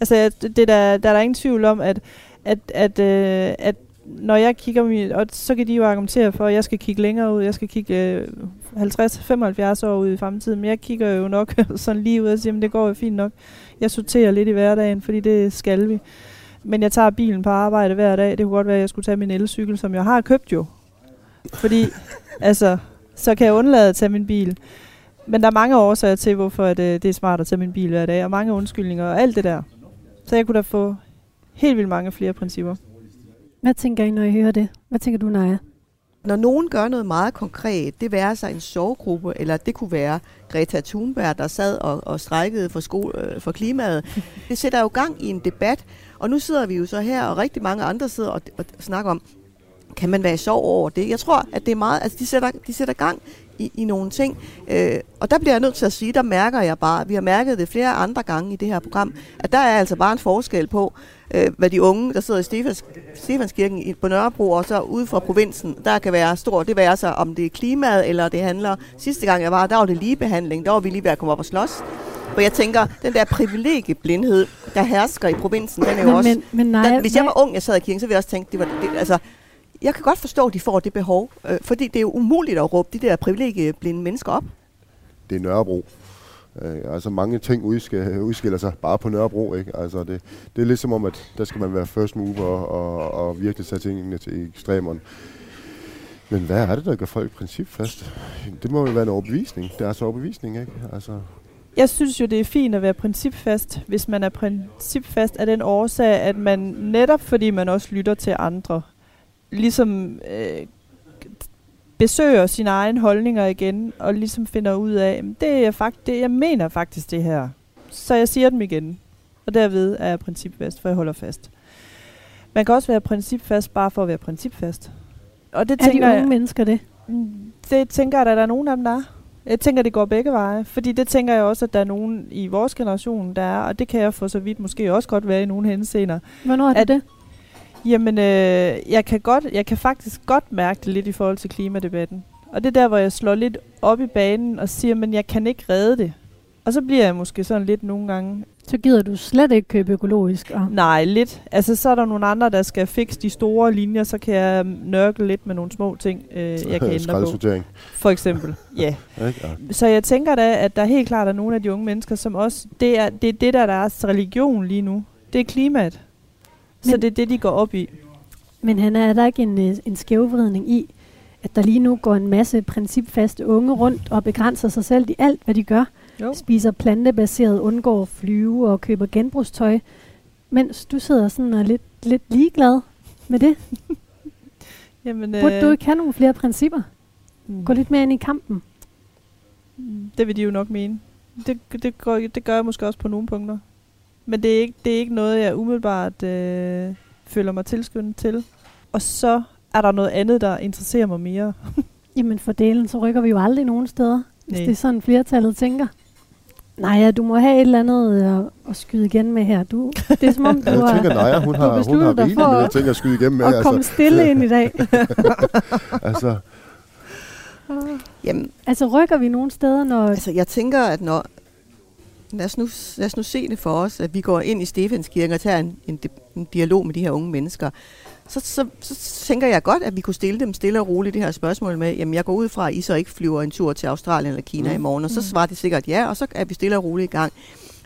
Altså, det der, der er der ingen tvivl om, at, at, at, øh, at når jeg kigger min, og så kan de jo argumentere for, at jeg skal kigge længere ud, jeg skal kigge øh, 50-75 år ud i fremtiden, men jeg kigger jo nok sådan lige ud og siger, at det går jo fint nok. Jeg sorterer lidt i hverdagen, fordi det skal vi. Men jeg tager bilen på arbejde hver dag. Det kunne godt være, at jeg skulle tage min elcykel, som jeg har købt jo. Fordi, altså, så kan jeg undlade at tage min bil. Men der er mange årsager til, hvorfor at, øh, det er smart at tage min bil hver dag, og mange undskyldninger og alt det der. Så jeg kunne da få helt vildt mange flere principper. Hvad tænker I, når I hører det? Hvad tænker du, Naja? når nogen gør noget meget konkret, det være sig en sovegruppe, eller det kunne være Greta Thunberg, der sad og, og strækkede for, skole, øh, for klimaet, det sætter jo gang i en debat. Og nu sidder vi jo så her, og rigtig mange andre sidder og, og snakker om, kan man være i sorg over det? Jeg tror, at det er meget, altså de sætter, de sætter gang i, i nogle ting. Øh, og der bliver jeg nødt til at sige, der mærker jeg bare, vi har mærket det flere andre gange i det her program, at der er altså bare en forskel på, øh, hvad de unge, der sidder i Stefans, Stefanskirken i, på Nørrebro, og så ude fra provinsen, der kan være stort. Det være så, om det er klimaet, eller det handler... Sidste gang jeg var, der var det ligebehandling. Der var vi lige ved at komme op og slås. For jeg tænker, den der privilegieblindhed, der hersker i provinsen, den er jo Men- også... men- men nej, den, hvis jeg nej. var ung, jeg sad i kirken, så ville jeg også tænke, det var... Det, altså, jeg kan godt forstå, at de får det behov, øh, fordi det er jo umuligt at råbe de der privilegieblinde mennesker op. det er Nørrebro. Øh, altså mange ting udskiller, udskiller sig bare på Nørrebro. Ikke? Altså det, det er lidt som om, at der skal man være first mover og, og, og virkelig sætte tingene til ekstremerne. Men hvad er det, der gør folk principfast? Det må jo være en overbevisning. Det er altså overbevisning, ikke? Altså, Jeg synes jo, det er fint at være principfast, hvis man er principfast af den årsag, at man netop fordi man også lytter til andre, ligesom øh, besøger sine egne holdninger igen, og ligesom finder ud af, "Jamen, det er fakt, det, jeg mener faktisk det her. Så jeg siger dem igen. Og derved er jeg principfast, for jeg holder fast. Man kan også være principfast bare for at være principfast. Og det Er de tænker unge jeg, mennesker det? Mm, Det tænker jeg, at der er nogen af dem, der er. Jeg tænker, det går begge veje. Fordi det tænker jeg også, at der er nogen i vores generation, der er. Og det kan jeg for så vidt måske også godt være i nogle henseender. Hvornår er det At- det? Jamen, øh, jeg, kan godt, jeg kan faktisk godt mærke det lidt i forhold til klimadebatten. Og det er der, hvor jeg slår lidt op i banen og siger, men jeg kan ikke redde det. Og så bliver jeg måske sådan lidt nogle gange, Så gider du slet ikke købe økologisk. Og nej, lidt. Altså, så er der nogle andre, der skal fikse de store linjer, så kan jeg nørkle lidt med nogle små ting, øh, jeg kan ændre på. For eksempel, ja. Så jeg tænker da, at der helt klart er nogle af de unge mennesker, som også... Det er det, er det der, der er religion lige nu. Det er klimaet. Så det er det, de går op i. Men han er der ikke en, øh, en skævvridning i, at der lige nu går en masse principfaste unge rundt og begrænser sig selv i alt, hvad de gør? Jo. Spiser plantebaseret, undgår at flyve og køber genbrugstøj, mens du sidder sådan og er lidt, lidt ligeglad med det. Jamen, Burde du ikke have nogle flere principper? mm, Gå lidt mere ind i kampen. mm, Det vil de jo nok mene. Det, det, går, det gør jeg måske også på nogle punkter. Men det er ikke, det er ikke noget, jeg umiddelbart øh, føler mig tilskyndet til. Og så er der noget andet, der interesserer mig mere. Jamen for delen, så rykker vi jo aldrig nogen steder, hvis Nej. det er sådan flertallet tænker. Nej, ja, du må have et eller andet øh, at skyde igen med her. Du, det er som om, du Jeg har, tænker, Naja, hun du har, hun har dig for med at- ting at skyde igennem med. at komme Altså, stille ind i dag. altså, Jamen, Altså rykker vi nogen steder, når... Altså, jeg tænker, at når... Lad os, nu, lad os nu se det for os, at vi går ind i Stefanskirken og tager en, en, en dialog med de her unge mennesker. Så, så, så tænker jeg godt, at vi kunne stille dem stille og roligt det her spørgsmål med, jamen jeg går ud fra, at I så ikke flyver en tur til Australien eller Kina mm. i morgen, og så Mm. svarer de sikkert ja, og så er vi stille og roligt i gang.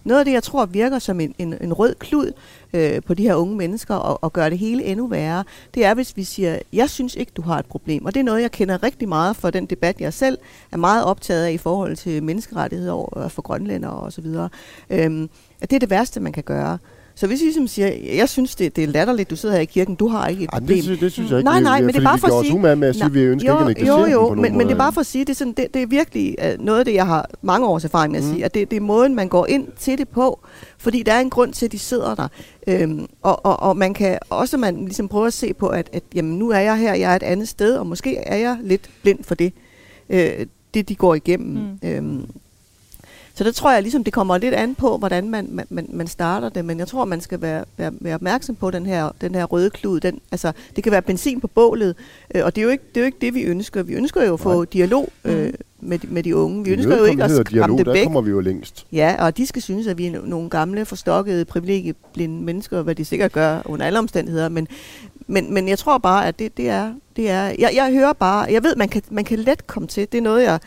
Noget af det, jeg tror virker som en, en, en rød klud øh, på de her unge mennesker og, og gør det hele endnu værre, det er, hvis vi siger, jeg synes ikke, du har et problem. Og det er noget, jeg kender rigtig meget for den debat, jeg selv er meget optaget af i forhold til menneskerettigheder for grønlænder og så videre. Øhm, at det er det værste, man kan gøre. Så hvis I ligesom siger, jeg synes, det, det er latterligt, du sidder her i kirken, du har ikke et ej, problem. det, synes, det synes jeg ikke. Nej, nej, vi, men det er bare vi for at sige- med at sige, vi ønsker jo, ikke at jo, jo, men, men det er bare for at sige, det er, sådan, det, det er virkelig uh, noget af det, jeg har mange års erfaring med at Mm. sige, at det, det er måden, man går ind til det på, fordi der er en grund til, at de sidder der. Øhm, og, og, og man kan også man ligesom prøve at se på, at, at jamen, nu er jeg her, jeg er et andet sted, og måske er jeg lidt blind for det, øh, det de går igennem. Mm. Øhm, så der tror jeg ligesom, det kommer lidt an på, hvordan man, man, man, man starter det, men jeg tror, man skal være, være, være opmærksom på den her, den her røde klud. Den, altså, det kan være benzin på bålet, øh, og det er, jo ikke, det er jo ikke det, vi ønsker. Vi ønsker jo at få Nej. dialog øh, med, de- med de unge. Vi ønsker jo ikke at skræmme dialog, det der væk. kommer vi jo længst. Ja, og de skal synes, at vi er no- nogle gamle, forstokkede, privilegieblinde mennesker, hvad de sikkert gør under alle omstændigheder. Men, men, men jeg tror bare, at det, det er... Det er jeg, jeg hører bare... Jeg ved, man kan, man kan let komme til... Det er noget, jeg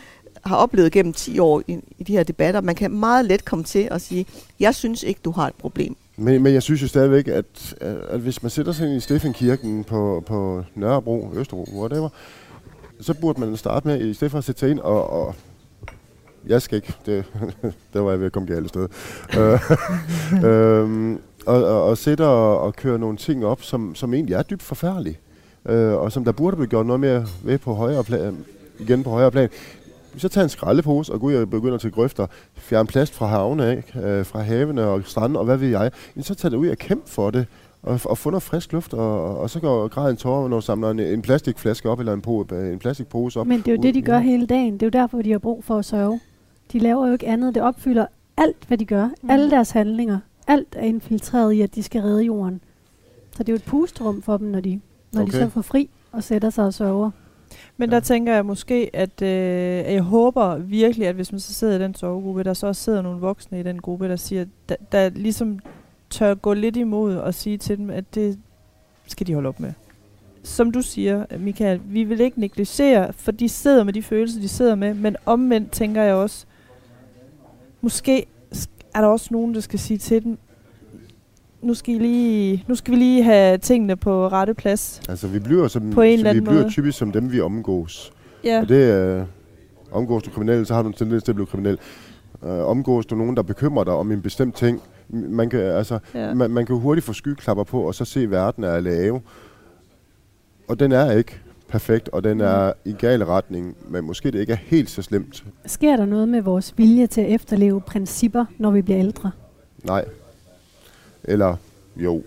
har oplevet gennem 10 år i, i de her debatter. Man kan meget let komme til at sige, jeg synes ikke, du har et problem. Men, men jeg synes jo stadigvæk, at, at hvis man sætter sig ind i Steffenkirken på, på Nørrebro, Østerbro, whatever, så burde man starte med, i stedet for at sætte sig ind og... og jeg skal ikke, det, der var jeg ved at komme galt sted. Øh, øhm, og, og, og sætte og, og køre nogle ting op, som, som egentlig er dybt forfærdelige. øh, og som der burde blive gjort noget mere ved på højere plan, igen på højere plan. Så tager en skraldepose og går ud og begynder til grøfter, fjerne plast fra havne, af, øh, fra havene og strande, og hvad ved jeg. Så tager det ud og kæmpe for det, og, og få noget frisk luft, og, og så går græden tårer, når du samler en, en plastikflaske op, eller en, po, en plastikpose op. Men det er jo det, de gør hele dagen. Det er jo derfor, de har brug for at sørge. De laver jo ikke andet. Det opfylder alt, hvad de gør. Mm. Alle deres handlinger. Alt er infiltreret i, at de skal redde jorden. Så det er jo et pusterum for dem, når de, når okay. de så får fri og sætter sig og sørger. Men ja. der tænker jeg måske, at, øh, jeg håber virkelig, at hvis man så sidder i den sovegruppe, der så også sidder nogle voksne i den gruppe, der siger, der, der ligesom tør gå lidt imod og sige til dem, at det skal de holde op med. Som du siger, Michael, vi vil ikke negligere, for de sidder med de følelser, de sidder med, men omvendt tænker jeg også, måske er der også nogen, der skal sige til dem, nu skal, I lige, nu skal vi lige have tingene på rette plads. Altså, vi bliver, som, på en eller anden vi bliver måde. typisk som dem, vi omgås. Ja. Og det er, uh, omgås du kriminelle, så har du en tendens til at blive kriminel. Uh, omgås du nogen, der bekymrer dig om en bestemt ting, man kan, altså, ja. man, man kan hurtigt få skyklapper på, og så se, at verden er lave. Og den er ikke perfekt, og den er i gal retning, men måske det ikke er helt så slemt. Sker der noget med vores vilje til at efterleve principper, når vi bliver ældre? Nej. Eller jo.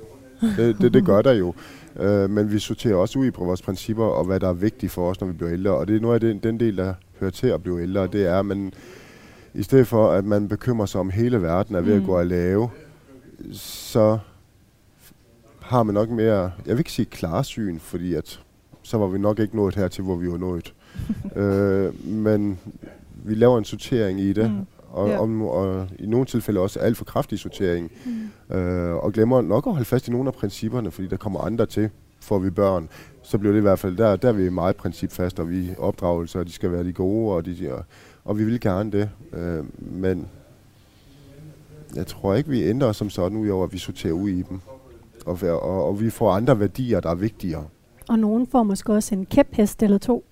Det, det, det gør der jo. Uh, men vi sorterer også ud på vores principper, og hvad der er vigtigt for os, når vi bliver ældre. Og det er noget af den, den del, der hører til at blive ældre, det er, at man i stedet for at man bekymrer sig om hele verden er ved mm. at gå at lave, så har man nok mere, jeg vil ikke sige klarsyn, fordi at så var vi nok ikke nået her til, hvor vi var nået. øh, men vi laver en sortering i det, mm. Og, ja. og, og i nogle tilfælde også alt for kraftig sortering, mm. øh, og glemmer nok at holde fast i nogle af principperne, fordi der kommer andre til, får vi børn, så bliver det i hvert fald, der, der er vi meget principfast, og vi opdragelser, og de skal være de gode, og de, og, og vi vil gerne det. Øh, men jeg tror ikke, vi ændrer os som sådan, udover at vi sorterer ud i dem. Og, og, og vi får andre værdier, der er vigtigere. Og nogen får måske også en kæphest eller to.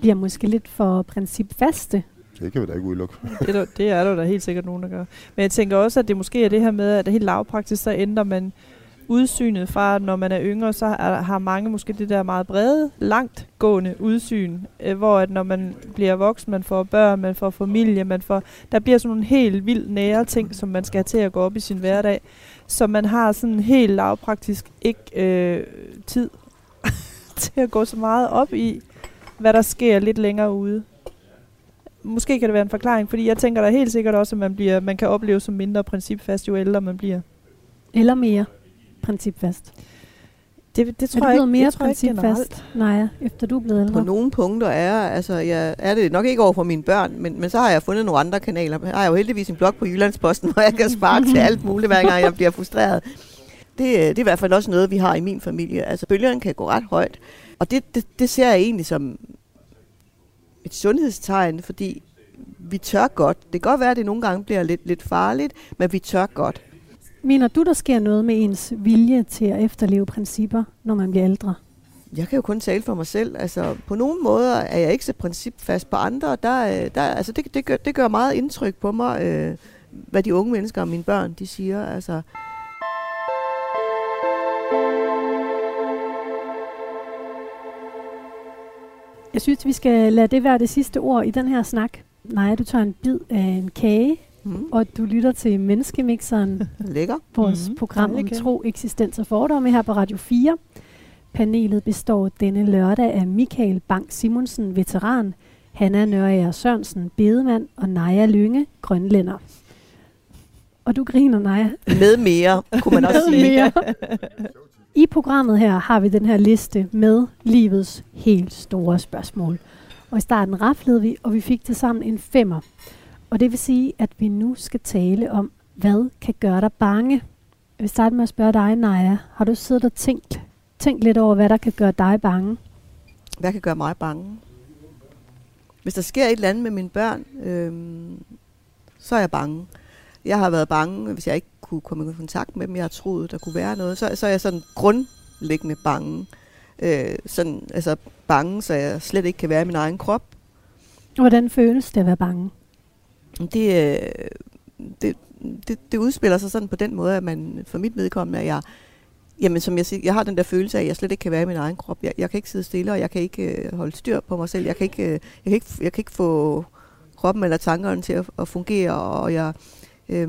Bliver måske lidt for principfaste. Det kan vi da ikke udelukke. det, er det er der da helt sikkert nogen, der gør. Men jeg tænker også, at det måske er det her med, at det helt lavpraktisk, så ændrer man udsynet fra, når man er yngre, så er, har mange måske det der meget brede, langt gående udsyn, øh, hvor at når man bliver voksen, man får børn, man får familie, man får, der bliver sådan nogle helt vildt nære ting, som man skal have til at gå op i sin hverdag, så man har sådan helt lavpraktisk ikke øh, tid til at gå så meget op i, hvad der sker lidt længere ude. Måske kan det være en forklaring, fordi jeg tænker da helt sikkert også, at man, bliver, man kan opleve som mindre principfast, jo ældre man bliver. Eller mere principfast? Det, det tror er du blevet mere jeg principfast, Nej, efter du er blevet ældre? På nogle punkter er, altså, jeg er det nok ikke over for mine børn, men, men så har jeg fundet nogle andre kanaler. Jeg har jo heldigvis en blog på Jyllandsposten, hvor jeg kan sparke til alt muligt, hver gang jeg bliver frustreret. Det, det er i hvert fald også noget, vi har i min familie. Altså, bølgerne kan gå ret højt. Og det, det, det ser jeg egentlig som et sundhedstegn, fordi vi tør godt. Det kan godt være, at det nogle gange bliver lidt, lidt farligt, men vi tør godt. Mener du, der sker noget med ens vilje til at efterleve principper, når man bliver ældre? Jeg kan jo kun tale for mig selv. Altså, på nogle måder er jeg ikke så principfast på andre. Der, der, altså, det, det, gør, det gør meget indtryk på mig, øh, hvad de unge mennesker og mine børn de siger. Altså, Jeg synes, vi skal lade det være det sidste ord i den her snak. Nej, du tager en bid af en kage, mm. og du lytter til Menneskemixeren. Lækker. Vores mm. program om tro, eksistens og fordomme her på Radio 4. Panelet består denne lørdag af Michael Bang Simonsen, veteran, Hanna Nørager Sørensen, bedemand og Naja Lynge, grønlænder. Og du griner, Naja. Med mere, kunne man også sige. mere. I programmet her har vi den her liste med livets helt store spørgsmål. Og i starten raflede vi, og vi fik til sammen en femmer. Og det vil sige, at vi nu skal tale om, hvad kan gøre dig bange? Jeg vil starte med at spørge dig, Naja. Har du siddet og tænkt, tænkt lidt over, hvad der kan gøre dig bange? Hvad kan gøre mig bange? Hvis der sker et eller andet med mine børn, øh, så er jeg bange. Jeg har været bange, hvis jeg ikke kunne komme i kontakt med dem. Jeg har troet, der kunne være noget. Så, så er jeg sådan grundlæggende bange. Øh, sådan, altså bange, så jeg slet ikke kan være i min egen krop. Hvordan føles det at være bange? Det, øh, det, det, det udspiller sig sådan på den måde, at man for mit vedkommende, at jeg, Jamen, som jeg siger, jeg har den der følelse af, at jeg slet ikke kan være i min egen krop. Jeg, jeg kan ikke sidde stille, og jeg kan ikke øh, holde styr på mig selv. Jeg kan ikke, øh, jeg kan ikke, jeg kan ikke få kroppen eller tankerne til at, at fungere, og jeg, øh,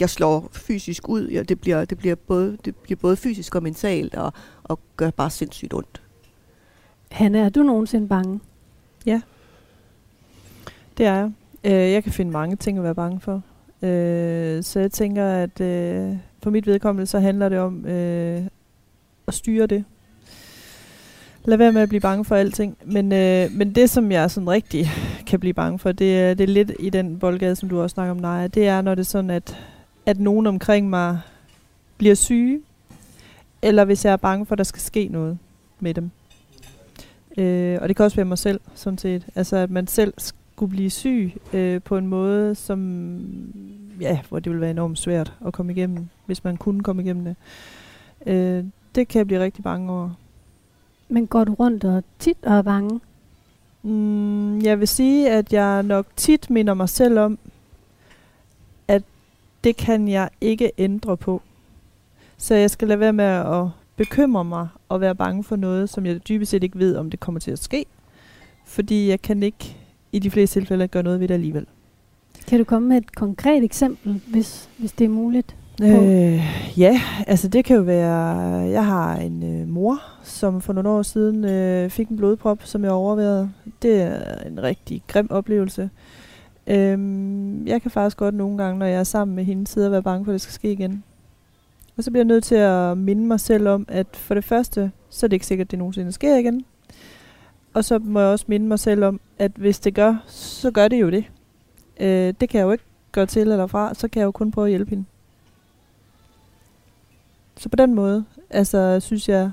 jeg slår fysisk ud. Ja, det, bliver, det, bliver både, det bliver både fysisk og mentalt, og, og gør bare sindssygt ondt. Hanne, er du nogensinde bange? Ja, det er jeg. Øh, jeg kan finde mange ting at være bange for. Øh, så jeg tænker, at øh, for mit vedkommende, så handler det om øh, at styre det. Lad være med at blive bange for alting. Men, øh, men det, som jeg sådan rigtig kan blive bange for, det, er, det er lidt i den boldgade, som du også snakker om, Naja. Det er, når det er sådan, at, at nogen omkring mig bliver syge, eller hvis jeg er bange for, at der skal ske noget med dem. Øh, og det kan også være mig selv, sådan set. Altså, at man selv skulle blive syg øh, på en måde, som ja, hvor det ville være enormt svært at komme igennem, hvis man kunne komme igennem det. Øh, det kan jeg blive rigtig bange over. Men går du rundt og tit og er bange? Mm, jeg vil sige, at jeg nok tit minder mig selv om, at det kan jeg ikke ændre på. Så jeg skal lade være med at bekymre mig og være bange for noget, som jeg dybest set ikke ved, om det kommer til at ske. Fordi jeg kan ikke i de fleste tilfælde gøre noget ved det alligevel. Kan du komme med et konkret eksempel, hvis, hvis det er muligt? Øh, ja, altså det kan jo være, jeg har en øh, mor, som for nogle år siden øh, fik en blodprop, som jeg overvejede. Det er en rigtig grim oplevelse. Øhm, jeg kan faktisk godt nogle gange, når jeg er sammen med hende, sidde og være bange for, at det skal ske igen. Og så bliver jeg nødt til at minde mig selv om, at for det første, så er det ikke sikkert, at det nogensinde sker igen. Og så må jeg også minde mig selv om, at hvis det gør, så gør det jo det. Øh, det kan jeg jo ikke gøre til eller fra, så kan jeg jo kun prøve at hjælpe hende. Så på den måde, altså synes jeg,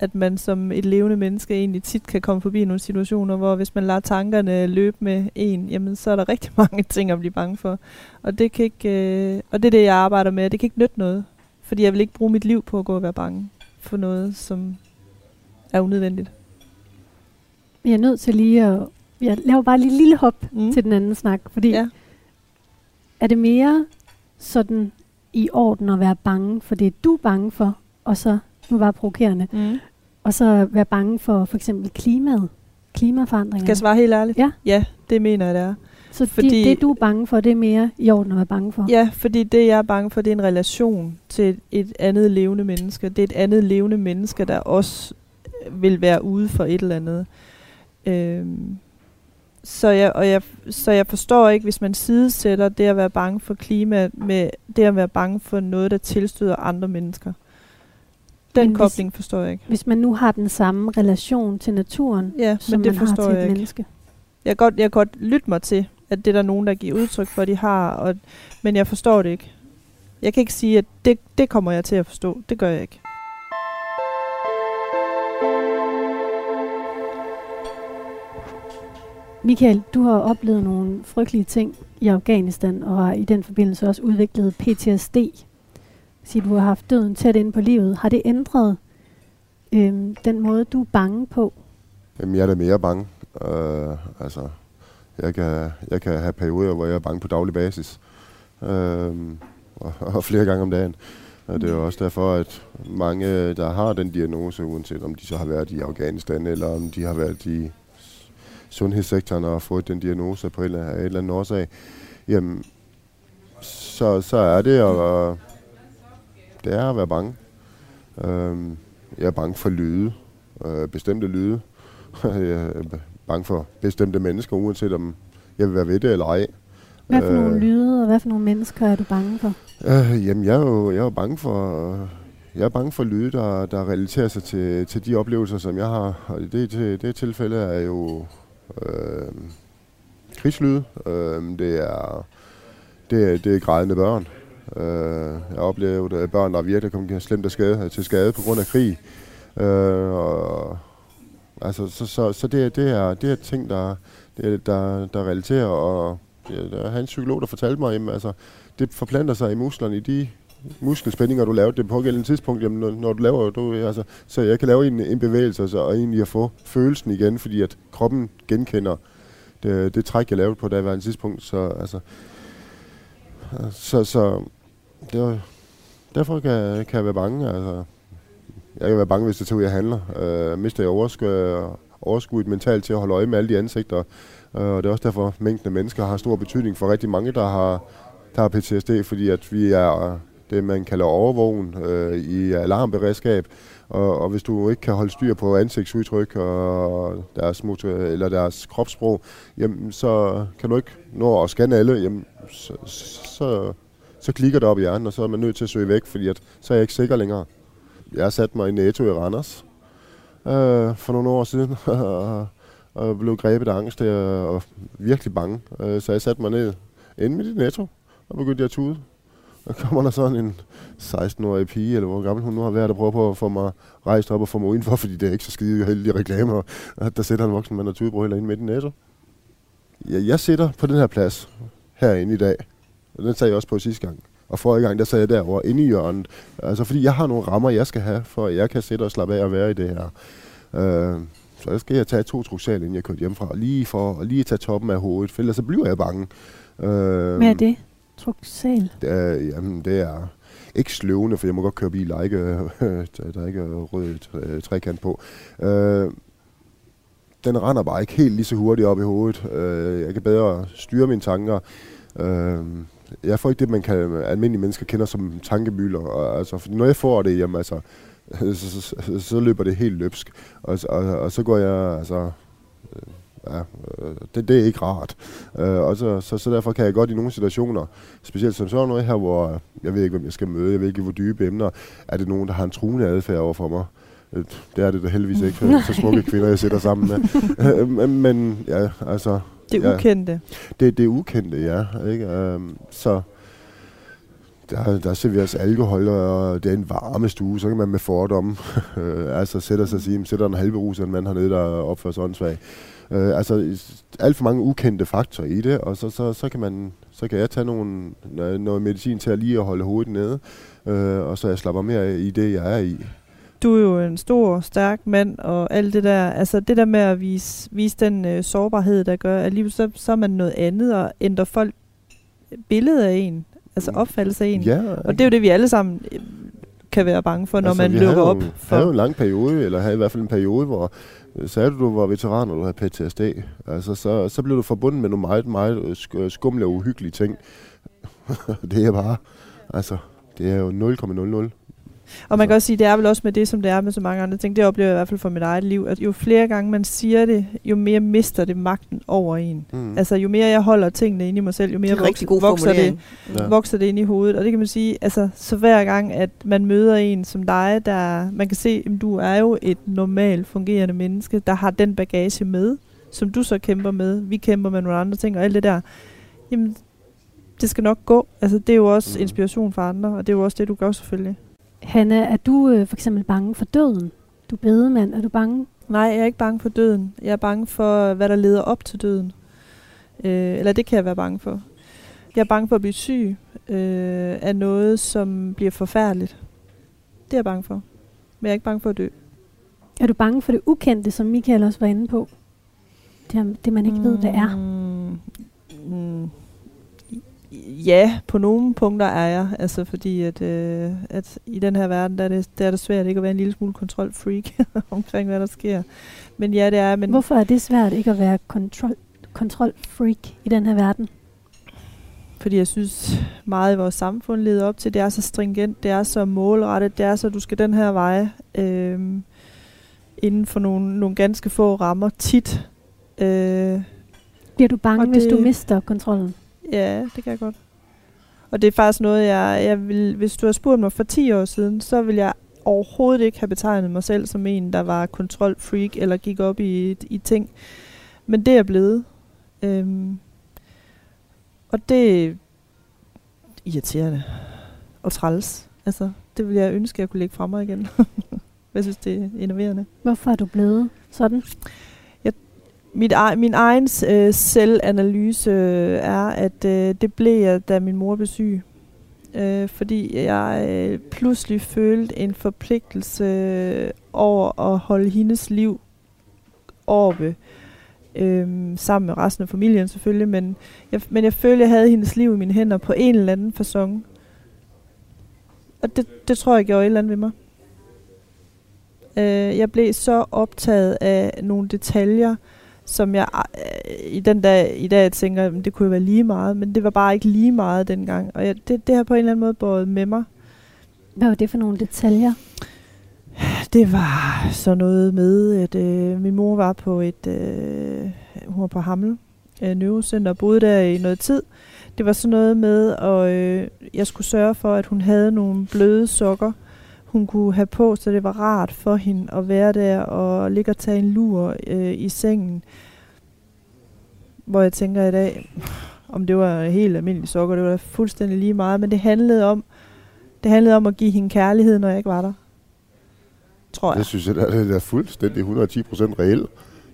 at man som et levende menneske egentlig tit kan komme forbi nogle situationer, hvor hvis man lader tankerne løbe med en, jamen så er der rigtig mange ting at blive bange for. Og det, kan ikke, øh, og det er det, jeg arbejder med. Det kan ikke nytte noget. Fordi jeg vil ikke bruge mit liv på at gå og være bange for noget, som er unødvendigt. Jeg er nødt til lige at... Jeg laver bare lige lille hop mm. til den anden snak, fordi ja. er det mere sådan i orden at være bange for det, du er bange for, og så, nu var provokerende, mm. og så være bange for for eksempel klimaet, klimaforandringer. Skal jeg svare helt ærligt? Ja. Ja, det mener jeg, det er. Så fordi, det, det, du er bange for, det er mere i orden at være bange for? Ja, fordi det, jeg er bange for, det er en relation til et andet levende menneske. Det er et andet levende menneske, der også vil være ude for et eller andet. Øhm, så, jeg, og jeg, så jeg forstår ikke, hvis man sidesætter det at være bange for klima med det at være bange for noget, der tilstøder andre mennesker. Den men kobling hvis, forstår jeg ikke. Hvis man nu har den samme relation til naturen, ja, som men det man forstår har til jeg et ikke. menneske. Jeg kan, godt, jeg kan godt lytte mig til, at det er der nogen, der giver udtryk for, at de har, og, men jeg forstår det ikke. Jeg kan ikke sige, at det, det kommer jeg til at forstå. Det gør jeg ikke. Michael, du har oplevet nogle frygtelige ting i Afghanistan, og har i den forbindelse også udviklet PTSD. Så du har haft døden tæt ind på livet. Har det ændret øhm, den måde, du er bange på? Jamen, jeg er da mere bange. Uh, altså, jeg kan, jeg kan have perioder, hvor jeg er bange på daglig basis. Uh, og, og flere gange om dagen. Og det er også derfor, at mange, der har den diagnose, uanset om de så har været i Afghanistan, eller om de har været i sundhedssektoren og fået den diagnose på en eller, en eller anden årsag, jamen, så, så er det at, det er at være bange. Øhm, jeg er bange for lyde, øh, bestemte lyde. jeg er bange for bestemte mennesker, uanset om jeg vil være ved det eller ej. Hvad for øh, nogle lyde, og hvad for nogle mennesker er du bange for? Øh, jamen, jeg er jo jeg er bange for... Jeg er bange for lyde, der, der relaterer sig til, til de oplevelser, som jeg har. Og det, det, det tilfælde er jo øh, krigslyde. Øh, det er det, er, det er grædende børn. Øh, jeg oplevede at børn, der virkelig kom slemt til skade, til skade på grund af krig. Øh, og, altså, så, så, så det, det, er, det er ting, der, det, der, der relaterer, og ja, der er en psykolog, der fortalte mig, at altså, det forplanter sig i musklerne i de muskelspændinger, du lavede det på pågældende tidspunkt, jamen, når, når du laver, du, altså, så jeg kan lave en, en bevægelse så, og egentlig at få følelsen igen, fordi at kroppen genkender det, det træk, jeg lavede på det tidspunkt. Så, altså, så, så det, var, derfor kan, kan jeg være bange. Altså, jeg kan være bange, hvis det tager ud, jeg handler. Øh, mister jeg overskud, overskuddet mentalt til at holde øje med alle de ansigter. Øh, og det er også derfor, mængden af mennesker har stor betydning for rigtig mange, der har, der har PTSD, fordi at vi er det, man kalder overvågen øh, i alarmberedskab. Og, og hvis du ikke kan holde styr på ansigtsudtryk og deres, motor, eller deres kropssprog, jamen, så kan du ikke nå at scanne alle, jamen, så, så, så klikker det op i hjernen, og så er man nødt til at søge væk, fordi at, så er jeg ikke sikker længere. Jeg har sat mig i Netto i Randers øh, for nogle år siden, og, og blev grebet af angst og, og virkelig bange. Øh, så jeg satte mig ned inde med i Netto, og begyndte at tude. Og kommer der sådan en 16-årig pige, eller hvor gammel hun nu har været, der prøver på at få mig rejst op og få mig udenfor, fordi det er ikke så skide heldige reklamer, at der sætter en voksen mand og tudebrød ind midt i NATO. Ja, jeg sidder på den her plads herinde i dag, og den sagde jeg også på sidste gang. Og forrige gang, der sad jeg derovre inde i hjørnet. Altså fordi jeg har nogle rammer, jeg skal have, for at jeg kan sætte og slappe af og være i det her. Øh, så skal jeg tage to truksal, inden jeg kørte hjemmefra, lige for at lige tage toppen af hovedet, for ellers så bliver jeg bange. Øh, Hvad er det? Truksal? Øh, jamen, det er ikke sløvende, for jeg må godt køre bil, der er ikke, der er ikke rød trekant på. Øh, den render bare ikke helt lige så hurtigt op i hovedet. Øh, jeg kan bedre styre mine tanker. Øh, jeg får ikke det, man kan almindelige mennesker kender som tankemøller. Og, altså, for når jeg får det, jamen, altså, så, så, så, så løber det helt løbsk. Og, og, og så går jeg, altså, øh, ja, øh, det, det er ikke rart. Øh, og så, så, så derfor kan jeg godt i nogle situationer, specielt som sådan noget her, hvor jeg ved ikke, hvem jeg skal møde, jeg ved ikke, hvor dybe emner, er det nogen, der har en truende adfærd over for mig. Øh, det er det da heldigvis ikke, så smukke kvinder, jeg sætter sammen med. Øh, men ja, altså... Det er ukendte. Ja, det, det er ukendte, ja. Ikke? Um, så der, der serveres alkohol, og det er en varme stue, så kan man med fordomme altså sætte sig og sige, sætter en halve rus en mand hernede, der opfører sig åndssvagt. Øh, altså alt for mange ukendte faktorer i det, og så, så, så, kan man, så kan jeg tage nogle, noget medicin til at lige at holde hovedet nede, øh, og så jeg slapper mere i det, jeg er i. Du er jo en stor, stærk mand, og alt det der, altså det der med at vise, vise den øh, sårbarhed, der gør, at lige så, så er man noget andet, og ændrer folk billedet af en, altså mm. opfattelse af en. Ja, og det er jo det, vi alle sammen øh, kan være bange for, når altså, man lukker op. Vi havde jo en lang periode, eller havde i hvert fald en periode, hvor sagde du, du var veteran, og du havde PTSD, altså, så, så blev du forbundet med nogle meget, meget skumle og uhyggelige ting. det er bare, altså, det er jo 0,00. Og man kan også sige, det er vel også med det, som det er med så mange andre ting. Det oplever jeg i hvert fald for mit eget liv, at jo flere gange man siger det, jo mere mister det magten over en. Mm. Altså jo mere jeg holder tingene inde i mig selv, jo mere vokser, vokser, det, ja. vokser det ind i hovedet. Og det kan man sige, altså så hver gang, at man møder en som dig, der man kan se, at du er jo et normalt fungerende menneske, der har den bagage med, som du så kæmper med. Vi kæmper med nogle andre ting og alt det der. Jamen, det skal nok gå. Altså, det er jo også mm. inspiration for andre, og det er jo også det, du gør selvfølgelig. Hanna, er du øh, for eksempel bange for døden? Du er bedemand, er du bange? Nej, jeg er ikke bange for døden. Jeg er bange for, hvad der leder op til døden. Øh, eller det kan jeg være bange for. Jeg er bange for at blive syg øh, af noget, som bliver forfærdeligt. Det er jeg bange for. Men jeg er ikke bange for at dø. Er du bange for det ukendte, som Michael også var inde på? Det, det man ikke mm, ved, hvad er? Mm, ja, på nogle punkter er jeg. Altså fordi, at, øh, at i den her verden, der er, det, der er det svært ikke at være en lille smule kontrolfreak omkring, hvad der sker. Men ja, det er... Men Hvorfor er det svært ikke at være kontrol, kontrolfreak i den her verden? Fordi jeg synes meget i vores samfund leder op til, det er så stringent, det er så målrettet, det er så, du skal den her vej øh, inden for nogle, nogle ganske få rammer tit. Øh, Bliver du bange, hvis du mister kontrollen? Ja, det kan jeg godt. Og det er faktisk noget, jeg, jeg vil, hvis du har spurgt mig for 10 år siden, så vil jeg overhovedet ikke have betegnet mig selv som en, der var kontrolfreak eller gik op i, i ting. Men det er blevet. Øhm, og det er irriterende og træls. Altså, det vil jeg ønske, at jeg kunne lægge fra mig igen. jeg synes, det er innoverende. Hvorfor er du blevet sådan? Mit, min egen øh, selvanalyse øh, er, at øh, det blev jeg, da min mor blev syg. Øh, fordi jeg øh, pludselig følte en forpligtelse øh, over at holde hendes liv oppe. Øh, sammen med resten af familien selvfølgelig, men jeg, men jeg følte, at jeg havde hendes liv i mine hænder på en eller anden façon. Og det, det tror jeg gjorde et eller andet ved mig. Øh, jeg blev så optaget af nogle detaljer, som jeg øh, i den dag, i dag tænker, at det kunne jo være lige meget, men det var bare ikke lige meget dengang. Og jeg, det, det har på en eller anden måde båret med mig. Hvad var det for nogle detaljer? Det var så noget med, at øh, min mor var på et, øh, hun var på Hammel øh, Neurocenter og boede der i noget tid. Det var sådan noget med, at øh, jeg skulle sørge for, at hun havde nogle bløde sokker, hun kunne have på, så det var rart for hende at være der og ligge og tage en lur øh, i sengen. Hvor jeg tænker i dag, om det var helt almindelige sokker, det var fuldstændig lige meget, men det handlede om, det handlede om at give hende kærlighed, når jeg ikke var der. Tror jeg. Det synes jeg, det er, det er fuldstændig 110 procent reelt.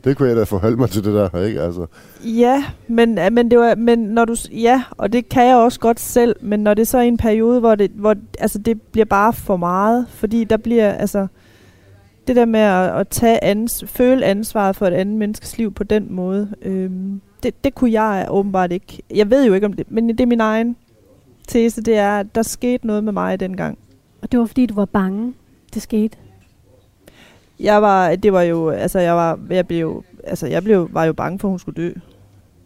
Det kunne jeg da forholde mig til det der, ikke? Altså. Ja, men, men, det var, men når du, ja, og det kan jeg også godt selv, men når det er så er en periode, hvor det, hvor, altså det bliver bare for meget, fordi der bliver, altså, det der med at, at tage ans, føle ansvaret for et andet menneskes liv på den måde, øhm, det, det kunne jeg åbenbart ikke. Jeg ved jo ikke om det, men det er min egen tese, det er, at der skete noget med mig dengang. Og det var fordi, du var bange, det skete? Jeg var, det var jo, altså jeg var, jeg blev jo, altså jeg blev, var jo bange for, at hun skulle dø.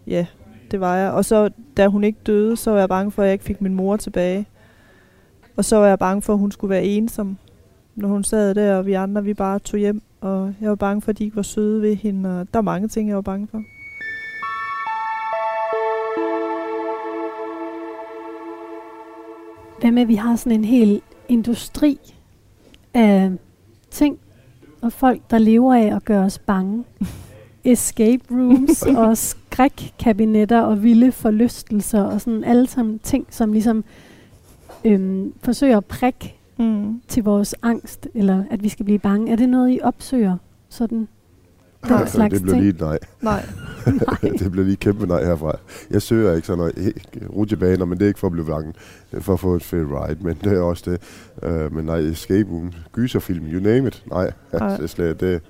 Ja, det var jeg. Og så, da hun ikke døde, så var jeg bange for, at jeg ikke fik min mor tilbage. Og så var jeg bange for, at hun skulle være ensom, når hun sad der, og vi andre, vi bare tog hjem. Og jeg var bange for, at de ikke var søde ved hende, og der var mange ting, jeg var bange for. Hvad med, at vi har sådan en hel industri af ting og folk, der lever af at gøre os bange. Escape rooms og skrækkabinetter og vilde forlystelser og sådan alle sammen ting, som ligesom øhm, forsøger at prikke mm. til vores angst, eller at vi skal blive bange. Er det noget, I opsøger? Sådan den ja, slags det bliver lige nej. Nej. det bliver lige kæmpe nej herfra. Jeg søger ikke sådan noget rutsjebaner, men det er ikke for at blive bange. Er for at få et fedt ride, men det er også det. Uh, men nej, escape room, gyserfilm, you name it. Nej, det, slet, det,